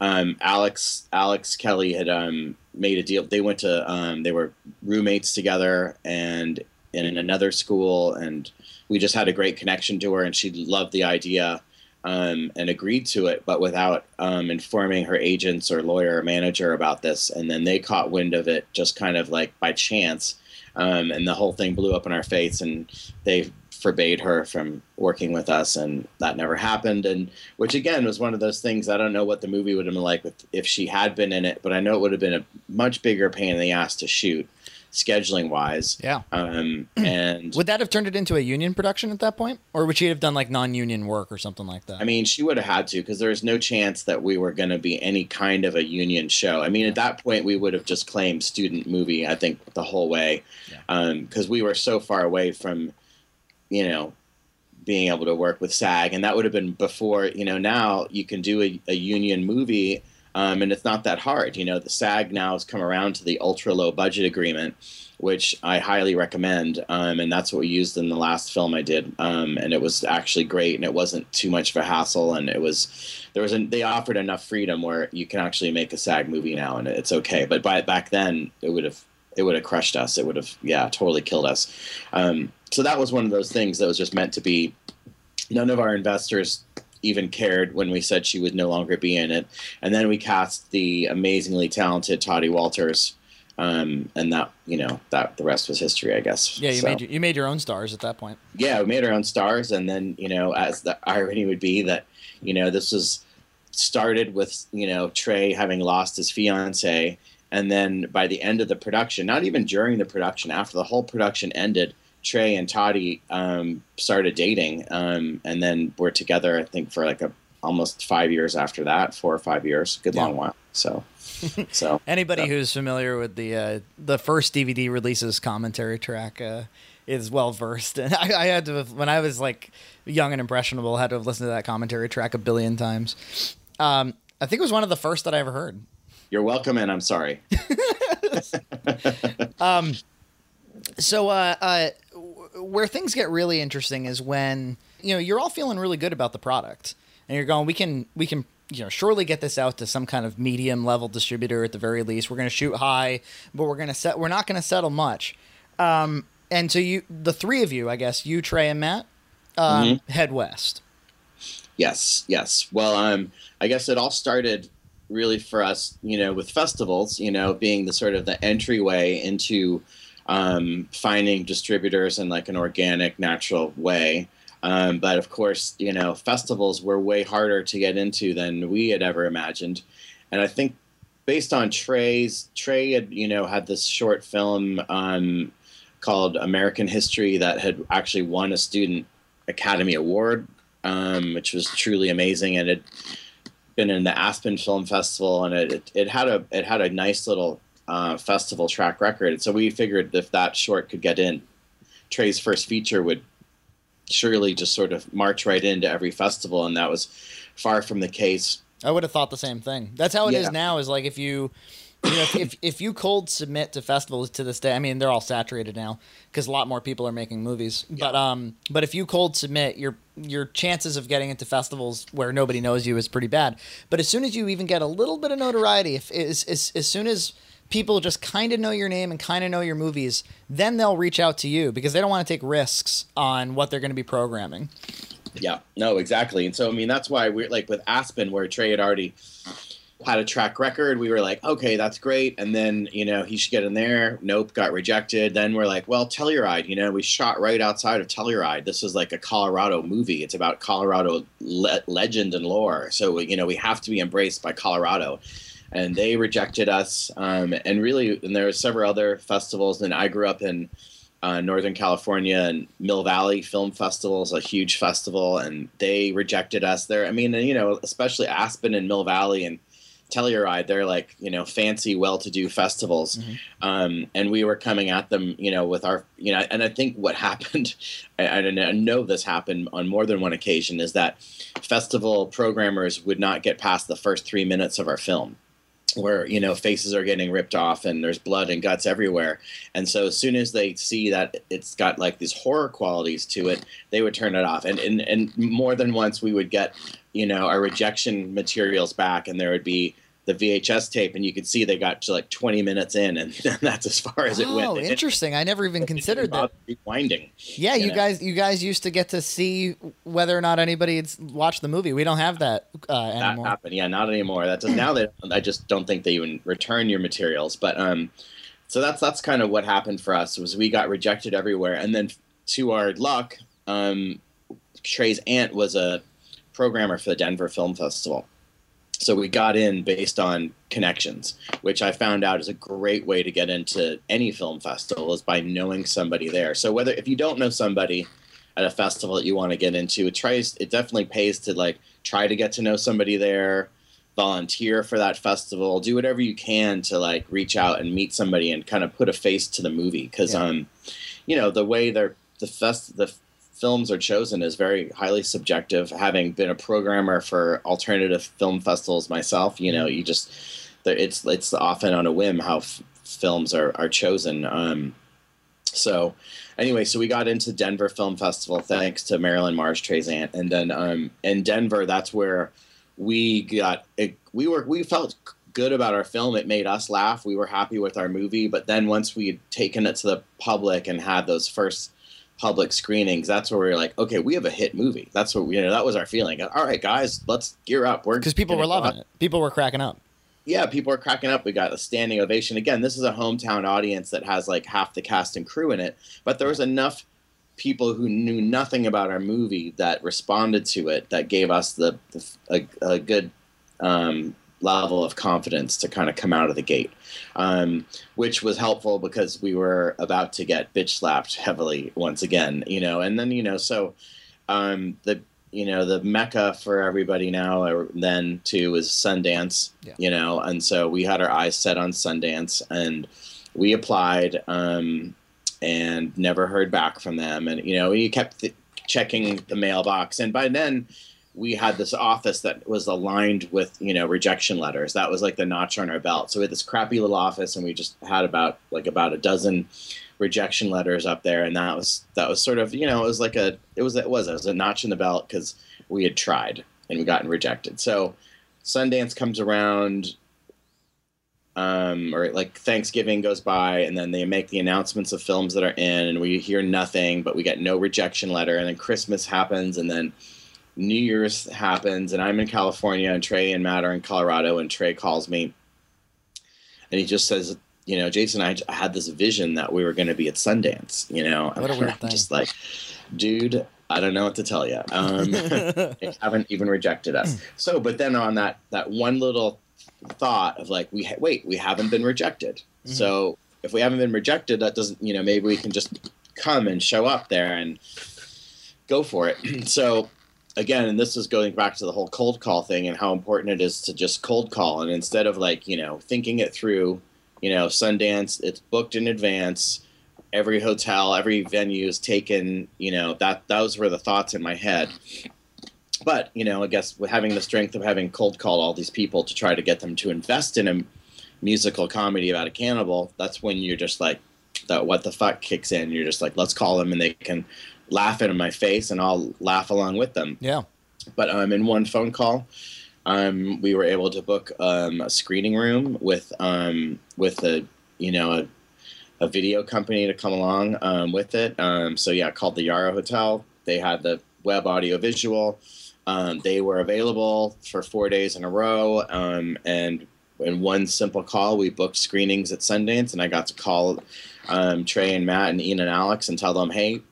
um, Alex Alex Kelly had um, made a deal. They went to um, they were roommates together and in another school, and we just had a great connection to her, and she loved the idea um, and agreed to it, but without um, informing her agents or lawyer or manager about this. And then they caught wind of it just kind of like by chance. Um, and the whole thing blew up in our face, and they forbade her from working with us, and that never happened. And which again was one of those things. I don't know what the movie would have been like if she had been in it, but I know it would have been a much bigger pain in the ass to shoot, scheduling wise. Yeah. Um, and would that have turned it into a union production at that point, or would she have done like non-union work or something like that? I mean, she would have had to because there's no chance that we were going to be any kind of a union show. I mean, at that point, we would have just claimed student movie. I think the whole way, because um, we were so far away from you know, being able to work with SAG, and that would have been before. You know, now you can do a, a union movie, um, and it's not that hard. You know, the SAG now has come around to the ultra low budget agreement, which I highly recommend, um, and that's what we used in the last film I did, um, and it was actually great, and it wasn't too much of a hassle, and it was there was they offered enough freedom where you can actually make a SAG movie now, and it's okay. But by back then, it would have it would have crushed us. It would have yeah totally killed us. Um, so that was one of those things that was just meant to be. None of our investors even cared when we said she would no longer be in it. And then we cast the amazingly talented Toddy Walters. Um, and that you know that the rest was history, I guess. Yeah, you so, made you made your own stars at that point. Yeah, we made our own stars, and then you know, as the irony would be that you know this was started with you know Trey having lost his fiance, and then by the end of the production, not even during the production, after the whole production ended, Trey and Toddy um, started dating, um, and then we're together. I think for like a almost five years after that, four or five years, good yeah. long while. So, so anybody so. who's familiar with the uh, the first DVD releases commentary track uh, is well versed. And I, I, had to when I was like young and impressionable, I had to have listened to that commentary track a billion times. Um, I think it was one of the first that I ever heard. You're welcome, and I'm sorry. um, so uh, uh, where things get really interesting is when you know you're all feeling really good about the product. And you're going we can we can you know surely get this out to some kind of medium level distributor at the very least. We're going to shoot high but we're going to set we're not going to settle much. Um, and so you the three of you i guess you trey and matt um, mm-hmm. head west. Yes yes. Well um, i guess it all started really for us you know with festivals you know being the sort of the entryway into um, finding distributors in like an organic, natural way. Um, but of course, you know, festivals were way harder to get into than we had ever imagined. And I think based on Trey's, Trey had, you know, had this short film um, called American History that had actually won a Student Academy Award, um, which was truly amazing. And it been in the Aspen Film Festival, and it, it, it had a it had a nice little uh, festival track record. And so we figured if that short could get in, Trey's first feature would surely just sort of march right into every festival, and that was far from the case. I would have thought the same thing. That's how it yeah. is now. Is like if you, you know, if, if, if you cold submit to festivals to this day, I mean they're all saturated now because a lot more people are making movies. Yeah. But um, but if you cold submit, your your chances of getting into festivals where nobody knows you is pretty bad. But as soon as you even get a little bit of notoriety, if as as, as soon as people just kind of know your name and kind of know your movies, then they'll reach out to you because they don't want to take risks on what they're going to be programming. Yeah, no, exactly. And so, I mean, that's why we're like with Aspen, where Trey had already had a track record. We were like, okay, that's great. And then, you know, he should get in there. Nope, got rejected. Then we're like, well, Telluride, you know, we shot right outside of Telluride. This is like a Colorado movie. It's about Colorado le- legend and lore. So, you know, we have to be embraced by Colorado and they rejected us. Um, and really, and there were several other festivals. And I grew up in uh, Northern California, and Mill Valley Film Festival is a huge festival, and they rejected us there. I mean, you know, especially Aspen and Mill Valley, and Telluride. They're like you know fancy, well-to-do festivals, mm-hmm. um, and we were coming at them, you know, with our you know. And I think what happened, I, I know this happened on more than one occasion, is that festival programmers would not get past the first three minutes of our film where you know faces are getting ripped off and there's blood and guts everywhere. And so as soon as they see that it's got like these horror qualities to it they would turn it off. And and, and more than once we would get you know our rejection materials back and there would be the VHS tape, and you could see they got to like 20 minutes in, and that's as far as it went. Oh, interesting! I never even considered that. Rewinding. Yeah, you, know? guys, you guys used to get to see whether or not anybody had watched the movie. We don't have that uh, anymore. That happened, yeah, not anymore. That does, now that I just don't think they even return your materials. But um, so that's that's kind of what happened for us was we got rejected everywhere, and then to our luck, um, Trey's aunt was a programmer for the Denver Film Festival so we got in based on connections which i found out is a great way to get into any film festival is by knowing somebody there so whether if you don't know somebody at a festival that you want to get into it tries it definitely pays to like try to get to know somebody there volunteer for that festival do whatever you can to like reach out and meet somebody and kind of put a face to the movie because yeah. um you know the way they're the fest the films are chosen is very highly subjective. Having been a programmer for alternative film festivals myself, you know, you just it's it's often on a whim how f- films are are chosen. Um, so anyway, so we got into Denver Film Festival thanks to Marilyn Marsh Trey's aunt, and then um, in Denver, that's where we got it, we were we felt good about our film. It made us laugh. We were happy with our movie, but then once we had taken it to the public and had those first public screenings, that's where we are like, okay, we have a hit movie. That's what you know. That was our feeling. All right, guys, let's gear up. We're because people were loving it. People were cracking up. Yeah, people were cracking up. We got a standing ovation. Again, this is a hometown audience that has like half the cast and crew in it, but there was enough people who knew nothing about our movie that responded to it that gave us the, the a, a, good um, level of confidence to kind of come out of the gate, um, which was helpful because we were about to get bitch slapped heavily once again, you know. And then you know, so um, the you know the mecca for everybody now or then too is Sundance, yeah. you know, and so we had our eyes set on Sundance and we applied um, and never heard back from them, and you know, we kept th- checking the mailbox, and by then we had this office that was aligned with you know rejection letters. That was like the notch on our belt. So we had this crappy little office and we just had about like about a dozen rejection letters up there. And that was that was sort of you know it was like a it was it was it was a notch in the belt because we had tried and we gotten rejected. So sundance comes around um, or like Thanksgiving goes by, and then they make the announcements of films that are in, and we hear nothing, but we get no rejection letter. And then Christmas happens, and then New Year's happens, and I'm in California, and Trey and Matt are in Colorado, and Trey calls me, and he just says, you know, Jason, I, I had this vision that we were going to be at Sundance, you know, what a weird thing. just like, dude, I don't know what to tell you. Um, they haven't even rejected us. So, but then on that that one little thought of like, we ha- wait, we haven't been rejected. Mm-hmm. So if we haven't been rejected, that doesn't, you know, maybe we can just come and show up there and go for it. so again, and this is going back to the whole cold call thing and how important it is to just cold call. And instead of like, you know, thinking it through, you know, Sundance, it's booked in advance. Every hotel, every venue is taken, you know, that those were the thoughts in my head. But, you know, I guess having the strength of having cold called all these people to try to get them to invest in a musical comedy about a cannibal, that's when you're just like, that what the fuck kicks in. You're just like, let's call them and they can laughing in my face, and I'll laugh along with them. Yeah. But um, in one phone call, um, we were able to book um, a screening room with um, with a you know a, a video company to come along um, with it. Um, so yeah, called the Yarrow Hotel. They had the web audio visual. Um, they were available for four days in a row, um, and in one simple call, we booked screenings at Sundance, and I got to call um, Trey and Matt and Ian and Alex and tell them, "Hey,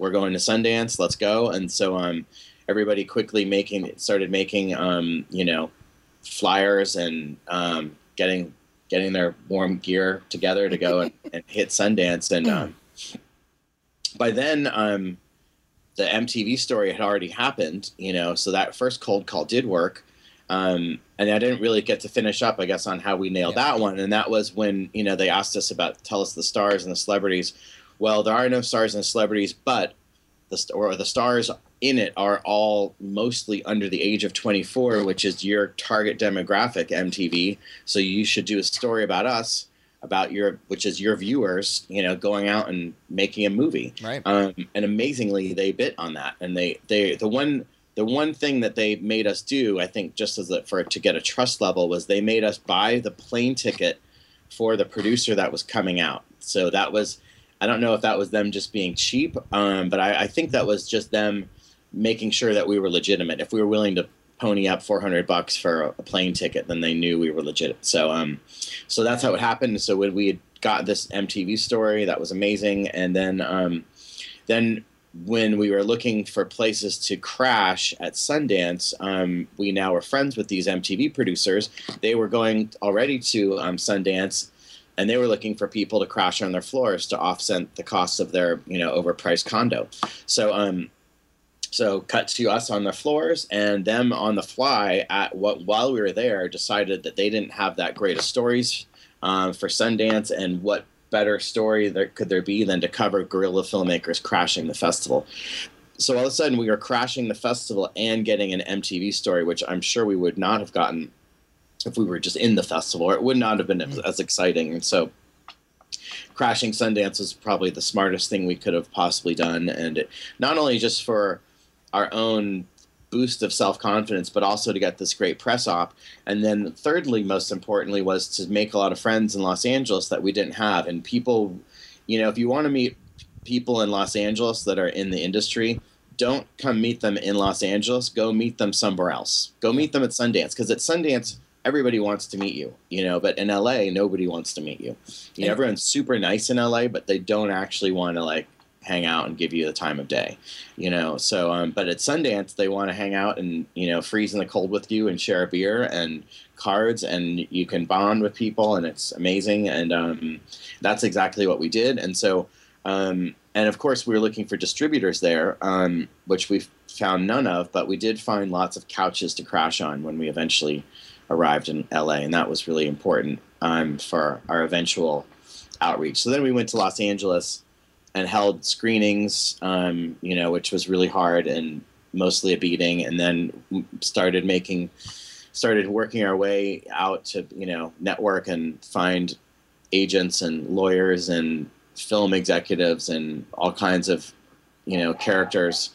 we're going to Sundance, let's go. And so um, everybody quickly making started making um, you know flyers and um, getting getting their warm gear together to go and, and hit Sundance. And um, by then, um, the MTV story had already happened, you know, so that first cold call did work. Um, and I didn't really get to finish up, I guess, on how we nailed Yeah. that one. And that was when you know they asked us about tell us the stars and the celebrities. Well, there are no stars and celebrities, but the st- or the stars in it are all mostly under the age of 24, which is your target demographic, MTV. So you should do a story about us, about your, which is your viewers, you know, going out and making a movie. Right. Um, and amazingly, they bit on that, and they they the one the one thing that they made us do, I think, just as a, for to get a trust level, was they made us buy the plane ticket for the producer that was coming out. So that was, I don't know if that was them just being cheap, um, but I, I think that was just them making sure that we were legitimate. If we were willing to pony up 400 bucks for a, plane ticket, then they knew we were legit. So, um, so that's how it happened. So when we had got this MTV story, that was amazing. And then, um, then when we were looking for places to crash at Sundance, um, we now were friends with these MTV producers. They were going already to um, Sundance, and they were looking for people to crash on their floors to offset the costs of their, you know, overpriced condo. So, um, so cut to us on the floors, and them on the fly at what while we were there decided that they didn't have that great of stories um, for Sundance, and what better story there could there be than to cover guerrilla filmmakers crashing the festival. So all of a sudden, we were crashing the festival and getting an MTV story, which I'm sure we would not have gotten if we were just in the festival, or it would not have been as, mm. as exciting. And so, crashing Sundance was probably the smartest thing we could have possibly done, and it, not only just for our own boost of self confidence, but also to get this great press op. And then, thirdly, most importantly, was to make a lot of friends in Los Angeles that we didn't have. And people, you know, if you want to meet people in Los Angeles that are in the industry, don't come meet them in Los Angeles. Go meet them somewhere else. Go meet them at Sundance because at Sundance, everybody wants to meet you, you know. But in LA, nobody wants to meet you. You know, everyone's super nice in LA, but they don't actually want to like hang out and give you the time of day, you know. So, um, but at Sundance, they want to hang out and you know freeze in the cold with you and share a beer and cards, and you can bond with people, and it's amazing. And um, that's exactly what we did. And so, um, and of course, we were looking for distributors there, um, which we found none of, but we did find lots of couches to crash on when we eventually arrived in LA, and that was really important um, for our eventual outreach. So then we went to Los Angeles and held screenings, um, you know, which was really hard and mostly a beating, and then started making, started working our way out to you know network and find agents and lawyers and film executives and all kinds of you know characters,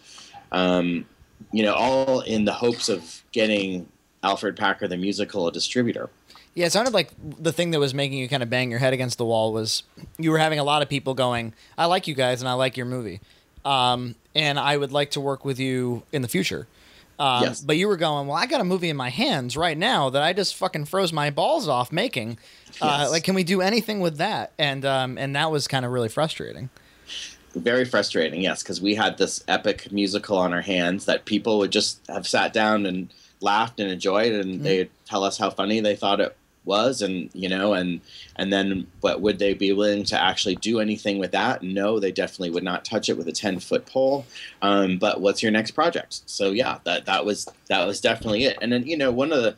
um, you know, all in the hopes of getting Alfred Packer the musical a distributor. Yeah, it sounded like the thing that was making you kind of bang your head against the wall was you were having a lot of people going, "I like you guys and I like your movie, um, and I would like to work with you in the future." Um, Yes. But you were going, "Well, I got a movie in my hands right now that I just fucking froze my balls off making. Uh, Yes. like, can we do anything with that?" And um, and that was kind of really frustrating. very frustrating yes because we had this epic musical on our hands that people would just have sat down and laughed and enjoyed and they'd tell us how funny they thought it was and you know and and then but would they be willing to actually do anything with that? No they definitely would not touch it with a 10 foot pole. Um, but what's your next project? So yeah that that was that was definitely it. And then you know one of the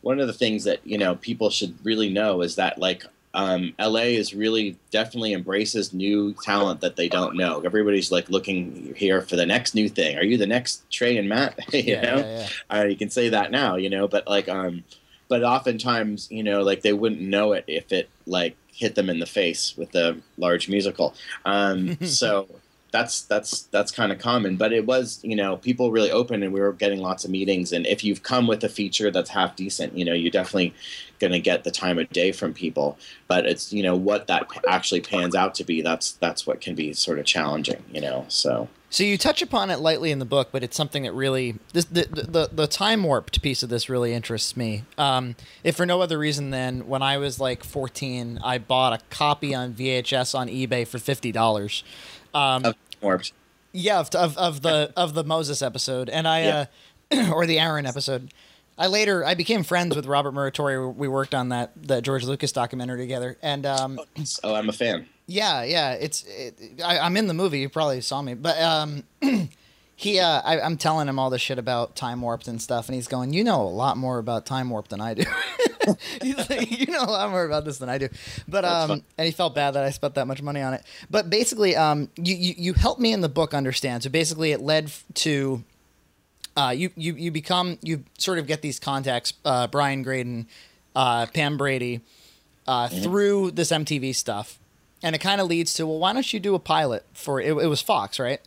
one of the things that you know people should really know is that like um, LA is really definitely embraces new talent that they don't know. Everybody's like looking here for the next new thing. Are you the next Trey and Matt? you yeah, know, yeah, yeah. uh, you can say that now, you know, but like, um, but oftentimes, you know, like they wouldn't know it if it like hit them in the face with a large musical. Um, so that's that's that's kind of common, but it was, you know, people really open and we were getting lots of meetings. And if you've come with a feature that's half decent, you know, you're definitely going to get the time of day from people. But it's, you know, what that actually pans out to be. That's that's what can be sort of challenging, you know. So. So you touch upon it lightly in the book, but it's something that really this the the, the time warped piece of this really interests me. Um, if for no other reason than when I was like 14, I bought a copy on VHS on eBay for fifty dollars. Um, Of warped. yeah, of, of, of the of the Moses episode, and I uh, or the Aaron episode. I later I became friends with Robert Muratori. We worked on that that George Lucas documentary together, and um, Oh, I'm a fan. yeah, yeah. It's it, I, I'm in the movie. You probably saw me, but um, he, uh, I, I'm telling him all this shit about time warped and stuff, and he's going, "You know a lot more about time warp than I do." he's like, "You know a lot more about this than I do," but um, and he felt bad that I spent that much money on it. But basically, um, you you, you helped me in the book understand. So basically, it led to. Uh, you, you you become you sort of get these contacts, uh, Brian Graden, uh, Pam Brady, uh, mm-hmm. through this MTV stuff, and it kind of leads to well, why don't you do a pilot for it? It was Fox, right?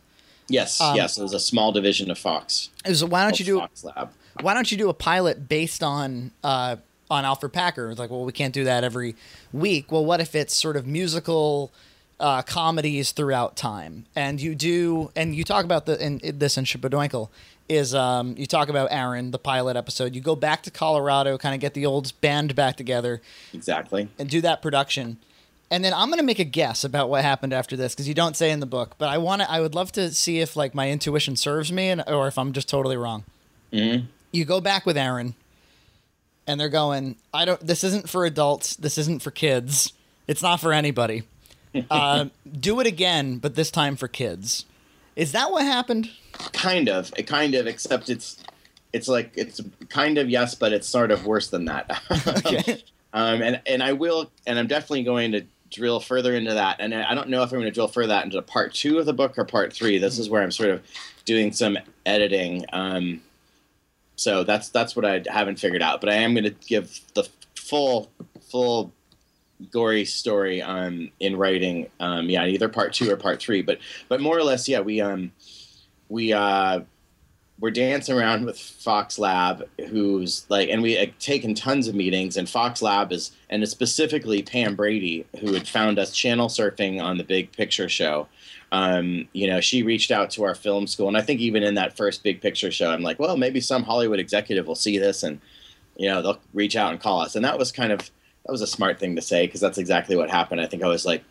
Yes, um, yes, it was a small division of Fox. It was why don't you do Fox Lab? Why don't you do a pilot based on uh, on Alfred Packer? It's like, well, we can't do that every week. Well, what if it's sort of musical uh, comedies throughout time? And you do, and you talk about the in, in this in Shpadoinkle is um, you talk about Aaron, the pilot episode. You go back to Colorado, kind of get the old band back together, exactly, and do that production and then I'm gonna make a guess about what happened after this because you don't say in the book. But I want to. I would love to see if like my intuition serves me, and, or if I'm just totally wrong. Mm-hmm. You go back with Aaron, and they're going. I don't. This isn't for adults. This isn't for kids. It's not for anybody. uh, do it again, but this time for kids. Is that what happened? Kind of. It kind of. Except it's. It's like it's kind of yes, but it's sort of worse than that. okay. Um, and and I will, and I'm definitely going to drill further into that. And I don't know if I'm going to drill further that into part two of the book or part three. This is where I'm sort of doing some editing. Um, so that's that's what I haven't figured out. But I am going to give the full full gory story um, in writing. Um, yeah, either part two or part three. But but more or less, yeah, we um we uh we're dancing around with Fox Lab, who's like, and we had taken tons of meetings, and Fox Lab is, and it's specifically Pam Brady, who had found us channel surfing on the Big Picture show. Um, you know, she reached out to our film school, and I think even in that first Big Picture show, I'm like, well, maybe some Hollywood executive will see this, and you know, they'll reach out and call us, and that was kind of that was a smart thing to say because that's exactly what happened. I think I was like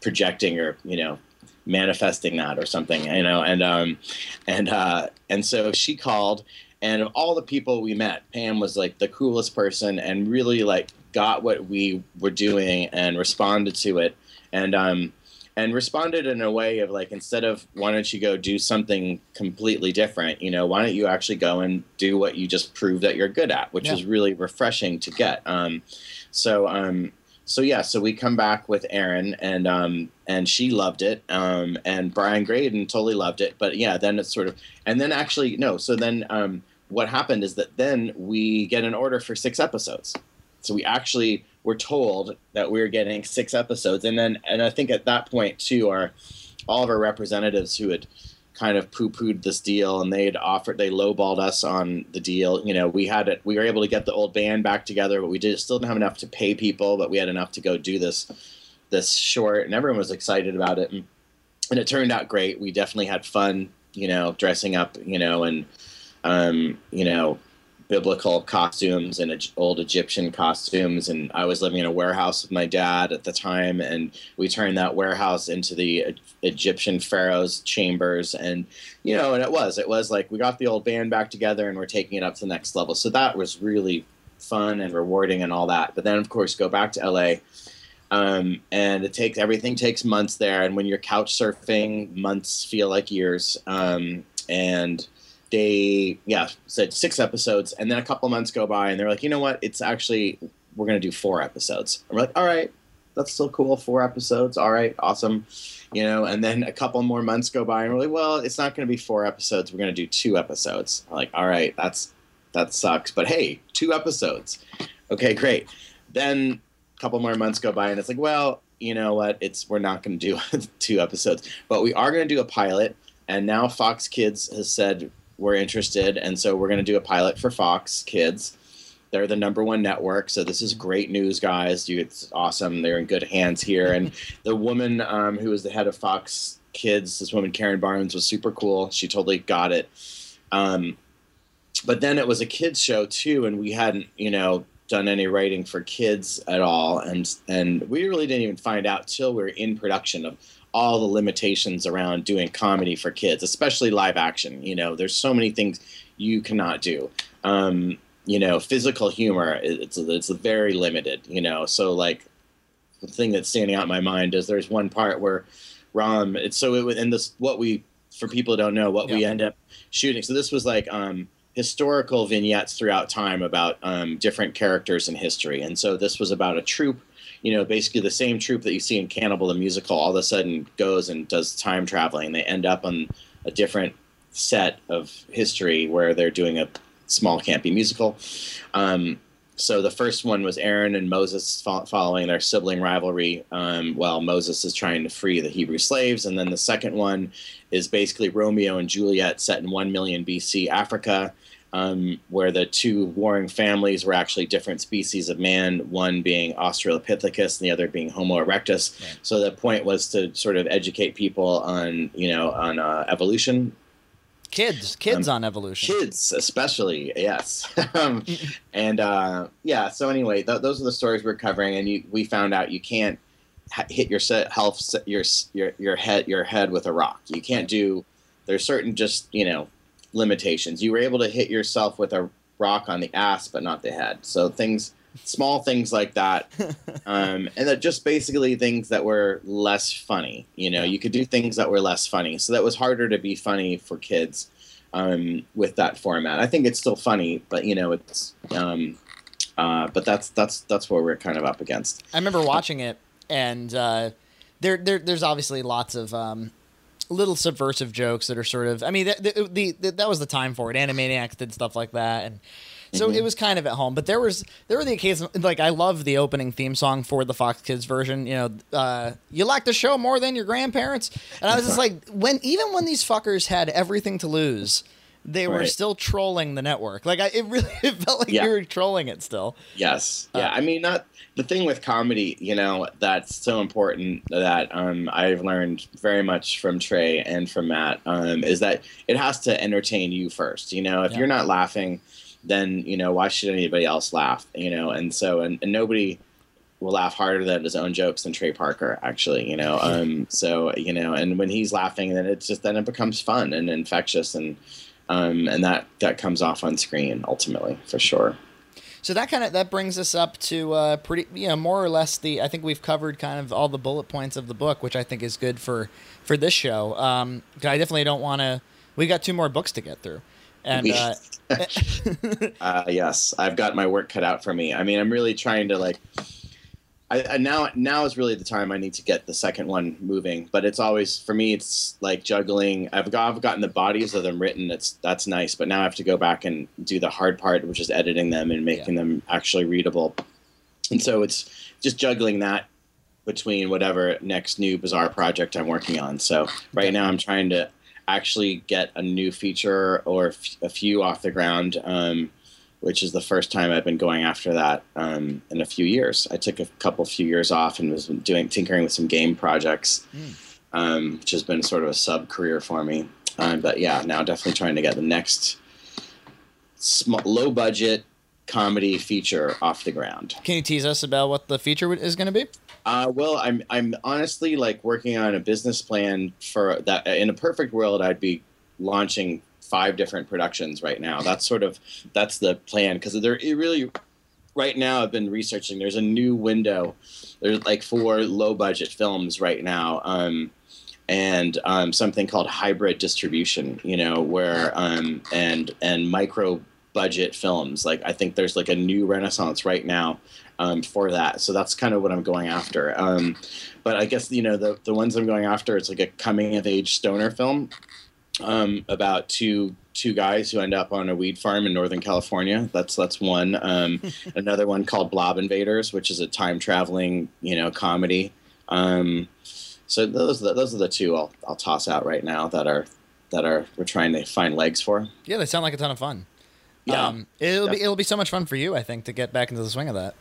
projecting or you know manifesting that or something, you know. And um, and uh, and so she called, and of all the people we met, Pam was like the coolest person, and really like got what we were doing and responded to it, and um, and responded in a way of like instead of why don't you go do something completely different, you know, why don't you actually go and do what you just proved that you're good at, which yeah. is really refreshing to get. Um, so um, so yeah, so we come back with Aaron, and um, and she loved it, um, and Brian Graden totally loved it. But yeah, then it's sort of, and then actually no. So then um, what happened is that then we get an order for six episodes. So we actually were told that we were getting six episodes, and then and I think at that point too, our all of our representatives who had kind of poo-pooed this deal and they'd offered they lowballed us on the deal. You know we had it we were able to get the old band back together but we did still didn't have enough to pay people but we had enough to go do this this short and everyone was excited about it. And, and it turned out great. We definitely had fun you know dressing up you know and um, you know biblical costumes and old Egyptian costumes. And I was living in a warehouse with my dad at the time, and we turned that warehouse into the Egyptian pharaoh's chambers. And you know, and it was it was like we got the old band back together, and we're taking it up to the next level. So that was really fun and rewarding and all that. But then, of course, go back to LA. Um, and it takes everything takes months there, and when you're couch surfing, months feel like years. Um, and they yeah said six episodes and then a couple months go by and they're like you know what? It's actually we're to do four episodes. And we're like all right that's still cool. Four episodes. All right awesome. You know and then a couple more months go by and we're like well it's not to be four episodes. We're to do two episodes. I'm like all right that's that sucks but hey two episodes. Okay great. Then a couple more months go by and it's like well you know what? It's we're not going to do two episodes but we are going to do a pilot and now fox kids has said we're interested, and so we're going to do a pilot for Fox Kids. They're the number one network, so this is great news, guys. You, it's awesome. They're in good hands here. And the woman um, who was the head of Fox Kids, this woman Karen Barnes, was super cool. She totally got it. Um, but then it was a kids show too, and we hadn't, you know, done any writing for kids at all, and and we really didn't even find out till we were in production of all the limitations around doing comedy for kids, especially live action. You know, there's so many things you cannot do. Um, you know, physical humor it's it's very limited. You know, so like the thing that's standing out in my mind is there's one part where Ram. It's so it, in this what we for people who don't know what we end up shooting. So this was like um, historical vignettes throughout time about um, different characters in history, and so this was about a troupe. You know, basically the same troupe that you see in Cannibal the musical, all of a sudden goes and does time traveling. They end up on a different set of history where they're doing a small campy musical. Um, so the first one was Aaron and Moses fo- following their sibling rivalry um, while Moses is trying to free the Hebrew slaves. And then the second one is basically Romeo and Juliet set in 1 million BC Africa, um, where the two warring families were actually different species of man, one being Australopithecus and the other being Homo erectus. Right. So the point was to sort of educate people on, you know, on uh, evolution, Kids, kids Um, on evolution. kids especially yes um, and uh, yeah so anyway th- those are the stories we're covering and you, we found out you can't ha- hit your set health your, your your head your head with a rock you can't do there's certain just you know limitations. You were able to hit yourself with a rock on the ass but not the head. So things small things like that. Um, and that just basically things that were less funny you know you could do things that were less funny. So that was harder to be funny for kids um, with that format. I think it's still funny but you know it's um, uh, but that's that's that's what we're kind of up against. I remember watching it, and uh, there, there, there's obviously lots of um, little subversive jokes that are sort of. I mean, the, the, the, the, that was the time for it. Animaniacs did stuff like that, and so Mhm. it was kind of at home. But there was there were the occasions like I love the opening theme song for the Fox Kids version. You know, uh, you like the show more than your grandparents, and I was just like, when even when these fuckers had everything to lose. They were still trolling the network. Like I, it really, it felt like Yeah. you were trolling it still. Yes. Uh, Yeah. I mean, not the thing with comedy, you know, that's so important that um, I've learned very much from Trey and from Matt um, is that it has to entertain you first. You know, if Yeah. you're not laughing, then, you know, why should anybody else laugh? You know, and so, and, and nobody will laugh harder at his own jokes than Trey Parker, actually, you know. Um, so, you know, and when he's laughing, then it's just, then it becomes fun and infectious and, um, and that, that comes off on screen ultimately for sure. So that kind of that brings us up to uh, pretty, you know, more or less the. I think we've covered kind of all the bullet points of the book, which I think is good for for this show. Um, I definitely don't want to. We got two more books to get through, and uh, Uh, yes, I've got my work cut out for me. I mean, I'm really trying to like. I, I now now is really the time I need to get the second one moving. But it's always for me. It's like juggling. I've got I've gotten the bodies of them written. It's that's nice. But now I have to go back and do the hard part, which is editing them and making them actually readable. And so it's just juggling that between whatever next new bizarre project I'm working on. So right now I'm trying to actually get a new feature or f- a few off the ground, um, which is the first time I've been going after that um, in a few years. I took a couple few years off and was doing tinkering with some game projects, Mm. um, which has been sort of a sub career for me. Um, but yeah, now definitely trying to get the next sm- low budget comedy feature off the ground. can you tease us about what the feature is going to be? Uh, well, I'm I'm honestly like working on a business plan for that. In a perfect world, I'd be launching five different productions right now. That's sort of that's the plan because there it really right now I've been researching. There's a new window. There's like four low budget films right now. Um, and um, something called hybrid distribution, you know, where um, and and micro budget films. Like I think there's like a new renaissance right now um, for that. So that's kind of what I'm going after. Um, but I guess you know the the ones I'm going after. It's like a coming of age stoner film um, about two two guys who end up on a weed farm in Northern California. That's that's one. Um, another one called Blob Invaders, which is a time traveling you know comedy. Um, so those are the, those are the two I'll I'll toss out right now that are that are we're trying to find legs for. Yeah, they sound like a ton of fun. Yeah. Um, it'll be it'll be so much fun for you, I think, to get back into the swing of that.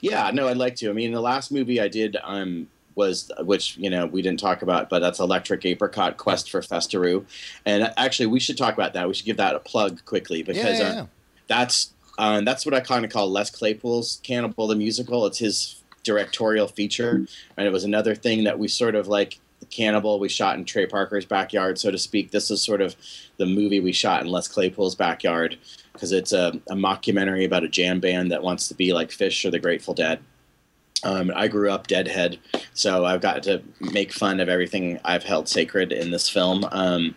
Yeah, no, I'd like to. I mean, the last movie I did um, was, which you know we didn't talk about, but that's Electric Apricot Quest for Festeroo, and actually we should talk about that. We should give that a plug quickly because yeah, yeah, uh, that's um, that's what I kind of call Les Claypool's Cannibal the musical. It's his directorial feature, and it was another thing that we sort of like. The Cannibal we shot in Trey Parker's backyard, so to speak. This is sort of the movie we shot in Les Claypool's backyard because it's a, a mockumentary about a jam band that wants to be like Phish or the Grateful Dead. Um, I grew up deadhead, so I've got to make fun of everything I've held sacred in this film. Um,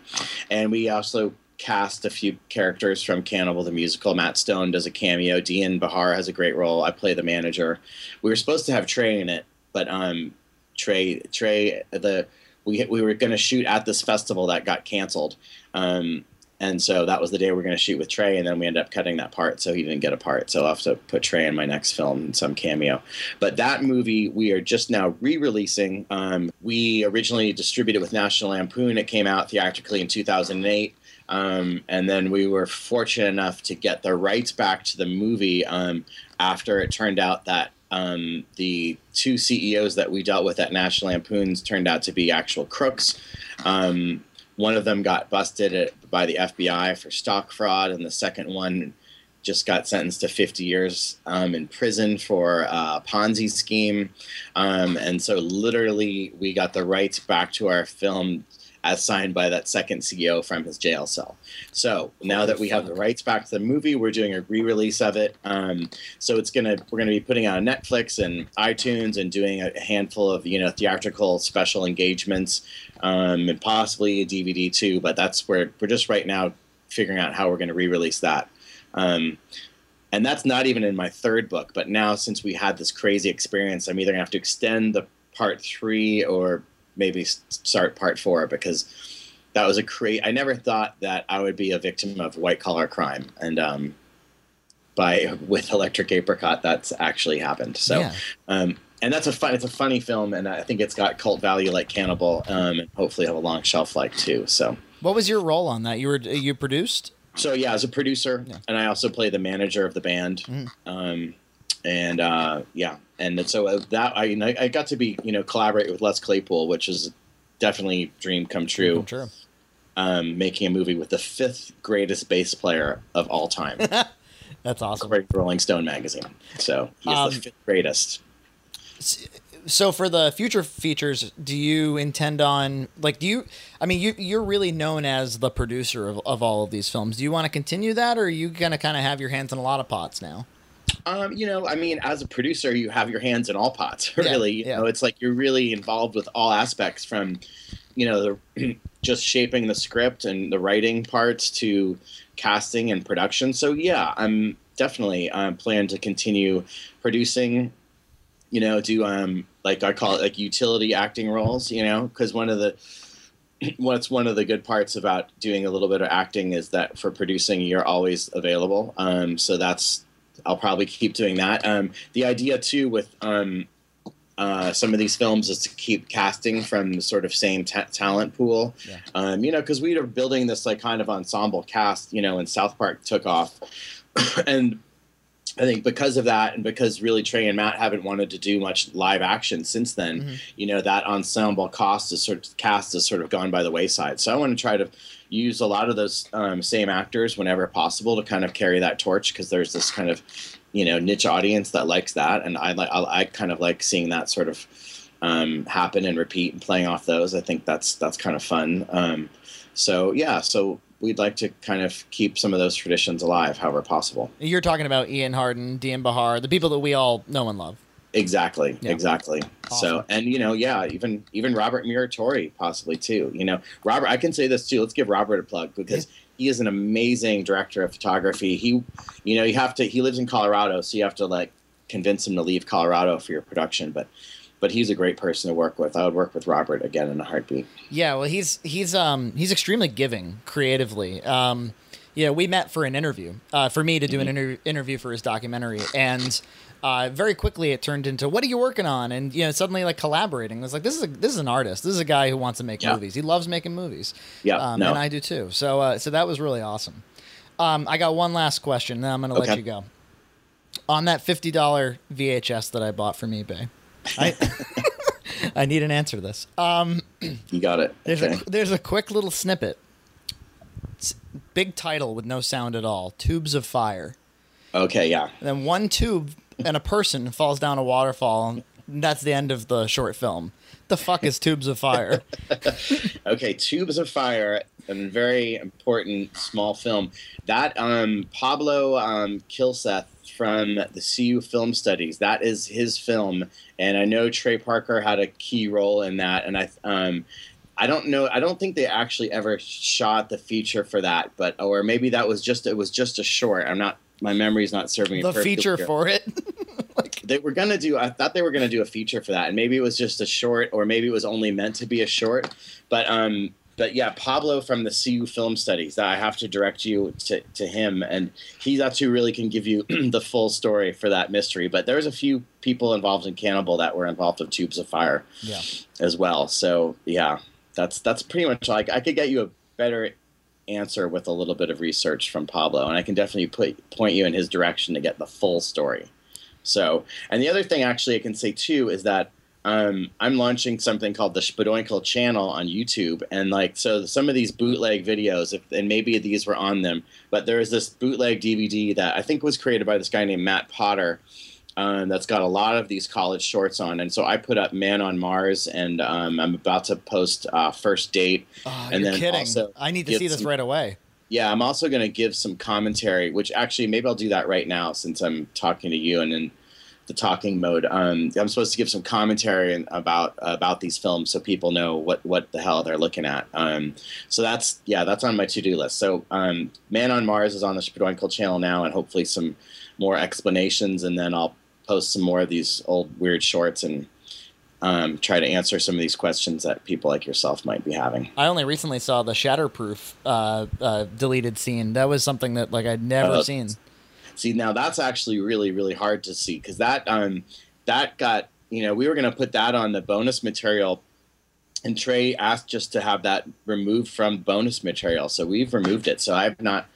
and we also cast a few characters from Cannibal the Musical. Matt Stone does a cameo. Dian Bachar has a great role. I play the manager. We were supposed to have Trey in it, but um, Trey Trey the we we were going to shoot at this festival that got canceled. Um, and so that was the day we are going to shoot with Trey, and then we ended up cutting that part, so he didn't get a part. So I'll have to put Trey in my next film in some cameo. But that movie we are just now re-releasing. Um, we originally distributed with National Lampoon. It came out theatrically in 2008. Um, and then we were fortunate enough to get the rights back to the movie um, after it turned out that um, the two CEOs that we dealt with at National Lampoons turned out to be actual crooks. Um, one of them got busted at, by the FBI for stock fraud, and the second one just got sentenced to 50 years um, in prison for a Ponzi scheme. Um, and so, literally, we got the rights back to our film as signed by that second CEO from his jail cell. So now that we have the rights back to the movie, we're doing a re-release of it. Um, so it's gonna we're gonna be putting out on Netflix and iTunes and doing a handful of you know theatrical special engagements um, and possibly a DVD too. But that's where we're just right now figuring out how we're going to re-release that. Um, and that's not even in my third book. But now, since we had this crazy experience, I'm either to have to extend the part three or maybe start part four because that was a crazy. I never thought that I would be a victim of white collar crime, and um, by with Electric Apricot, that's actually happened. So. Yeah. Um, and that's a fun. It's a funny film, and I think it's got cult value like Cannibal, um, and hopefully have a long shelf life too. So, what was your role on that? You were you produced? So yeah, as a producer, yeah. and I also play the manager of the band. Mm. Um, and uh, yeah, and so uh, that I I got to be you know collaborate with Les Claypool, which is definitely dream come true. Come true. Um, making a movie with the fifth greatest bass player of all time. That's awesome. Rolling Stone magazine. So he's um, the fifth greatest so for the future features do you intend on like do you i mean you you're really known as the producer of, of all of these films do you want to continue that or are you gonna kind of have your hands in a lot of pots now um, you know, I mean, as a producer, you have your hands in all pots. Really, yeah, you know, it's like you're really involved with all aspects, from you know, the, just shaping the script and the writing parts to casting and production. So yeah, I'm definitely um, plan to continue producing you know, do um like I call it like utility acting roles, you know, because one of the what's one of the good parts about doing a little bit of acting is that for producing you're always available. Um, so that's I'll probably keep doing that. Um, the idea too with um, uh, some of these films is to keep casting from the sort of same ta- talent pool. Yeah. Um, you know, because we were building this like kind of ensemble cast, you know, and South Park took off, and I think because of that, and because really Trey and Matt haven't wanted to do much live action since then, mm-hmm. you know that ensemble cost is sort of cast has sort of gone by the wayside. So I want to try to use a lot of those um, same actors whenever possible to kind of carry that torch because there's this kind of you know niche audience that likes that, and I like I kind of like seeing that sort of um, happen and repeat and playing off those. I think that's that's kind of fun. Um, so yeah, so we'd like to kind of keep some of those traditions alive, however possible. You're talking about Ian Hardin, Dian Bachar, the people that we all know and love. Exactly, yeah. exactly. Awesome. So, and you know, yeah, even even Robert Muratori possibly too. You know, Robert, I can say this too. Let's give Robert a plug because he is an amazing director of photography. He, you know, you have to. He lives in Colorado, so you have to like convince him to leave Colorado for your production. But but he's a great person to work with. I would work with Robert again in a heartbeat. Yeah, well, he's he's um he's extremely giving creatively. Um, yeah, we met for an interview, uh, for me to do an mm-hmm. inter- interview for his documentary, and uh, very quickly it turned into what are you working on, and you know suddenly like collaborating. It was like this is a this is an artist. This is a guy who wants to make yeah. movies. He loves making movies. Yeah, um, no. and I do too. So uh, so that was really awesome. Um, I got one last question, then I'm going to okay. let you go. On that fifty dollar VHS that I bought from eBay, I. I need an answer to this. Um, you got it. There's okay. a there's a quick little snippet. It's big title with no sound at all. Tubes of fire. Okay, yeah. And then one tube and a person falls down a waterfall And that's the end of the short film. The fuck is Tubes of Fire? okay, Tubes of Fire, a very important small film. That um, Pablo um, Kjolseth from the CU Film Studies. That is his film, and I know Trey Parker had a key role in that. And I, um, I don't know. I don't think they actually ever shot the feature for that, but or maybe that was just it was just a short. I'm not. My memory's not serving me. the feature for it. like, they were gonna do. I thought they were gonna do a feature for that, and maybe it was just a short, or maybe it was only meant to be a short. But um, but yeah, Pablo from the CU Film Studies. I have to direct you to, to him, and he actually really can give you the full story for that mystery. But there's a few people involved in Cannibal that were involved with Tubes of Fire, yeah. as well. So yeah, that's that's pretty much like I could get you a better answer with a little bit of research from Pablo, and I can definitely put, point you in his direction to get the full story. So, and the other thing actually I can say too is that um, I'm launching something called the Shpadoinkle channel on YouTube, and like so, some of these bootleg videos, if, and maybe these were on them, but there is this bootleg DVD that I think was created by this guy named Matt Potter, um, that's got a lot of these college shorts on, and so I put up Man on Mars, and um, I'm about to post uh, First Date, Oh, and you're then kidding. also I need to see this some- right away. yeah, I'm also going to give some commentary, which actually maybe I'll do that right now since I'm talking to you and in the talking mode. Um, I'm supposed to give some commentary about about these films so people know what what the hell they're looking at. Um, so that's yeah, that's on my to do list. So um, Man on Mars is on the Shpadoinkle channel now, and hopefully some more explanations, and then I'll post some more of these old weird shorts and. Um, try to answer some of these questions that people like yourself might be having. I only recently saw the Shatterproof uh, uh, deleted scene. That was something that like I'd never Oh, seen. See, now that's actually really, really hard to see because that um, that got you know we were going to put that on the bonus material, and Trey asked just to have that removed from bonus material, so we've removed it. So I've not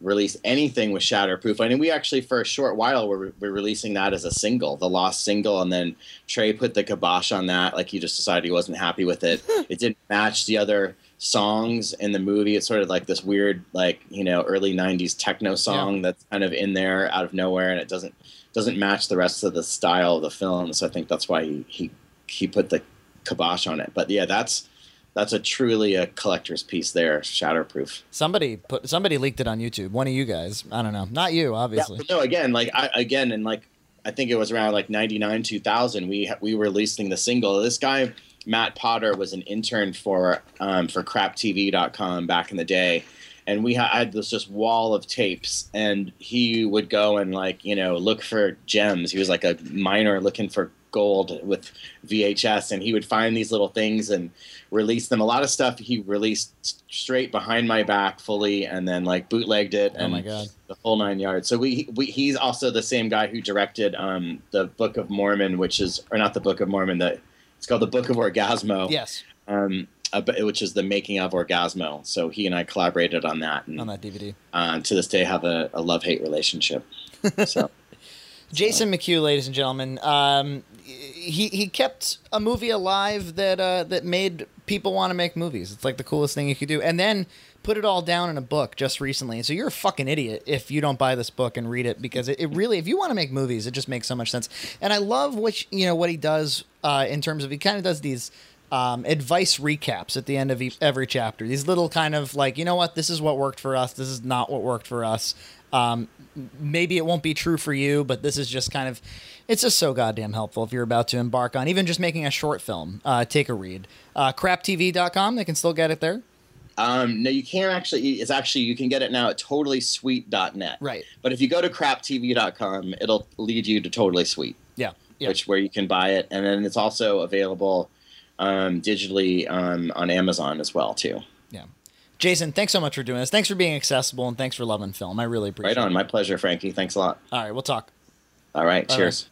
released anything with Shatterproof. I mean, we actually for a short while were, were releasing that as a single, the lost single, and then Trey put the kibosh on that. Like he just decided he wasn't happy with it. it didn't match the other songs in the movie. It's sort of like this weird, like you know, early '90s techno song that's kind of in there out of nowhere, and it doesn't doesn't match the rest of the style of the film. So I think that's why he he, he put the kibosh on it. But yeah, that's that's a truly a collector's piece there, Shatterproof. Somebody put somebody leaked it on YouTube. One of you guys. I don't know. Not you, obviously. but no, again, like I, again, and like I think it was around like '99, 2000. We we were releasing the single. This guy Matt Potter was an intern for um, for CrapTV.com back in the day, and we had this just wall of tapes, and he would go and like you know look for gems. He was like a miner looking for gold with VHS, and he would find these little things and release them. A lot of stuff he released straight behind my back fully, and then like bootlegged it. Oh and my god. the whole nine yards. So we, we he's also the same guy who directed um, the Book of Mormon, which is or not the Book of Mormon. The it's called the Book of Orgasmo. Yes, Um, uh, which is the making of Orgasmo. So he and I collaborated on that, and on that DVD. uh, to this day have a, a love hate relationship. So Jason McHugh, ladies and gentlemen, um, he he kept a movie alive that uh, that made people want to make movies. It's like the coolest thing you could do, and then put it all down in a book just recently. So you're a fucking idiot if you don't buy this book and read it because it, it really, if you want to make movies, it just makes so much sense. And I love what you know what he does uh, in terms of he kind of does these. Um, advice recaps at the end of every chapter. These little kind of like, you know what, this is what worked for us. This is not what worked for us. Um, maybe it won't be true for you, but this is just kind of it's just so goddamn helpful if you're about to embark on even just making a short film. Uh, take a read. Uh, craptv.com, they can still get it there. Um, no, you can't actually. It's actually you can get it now at totallysweet.net. Right. But if you go to craptv.com, it'll lead you to Totally Sweet. Yeah. Yeah. which where you can buy it, and then it's also available um, digitally um, on Amazon as well too. yeah. Jason, thanks so much for doing this. Thanks for being accessible and thanks for loving film. I really appreciate it. Right it. on, my pleasure, Frankie. Thanks a lot. All right, we'll talk. All right, Bye-bye. cheers.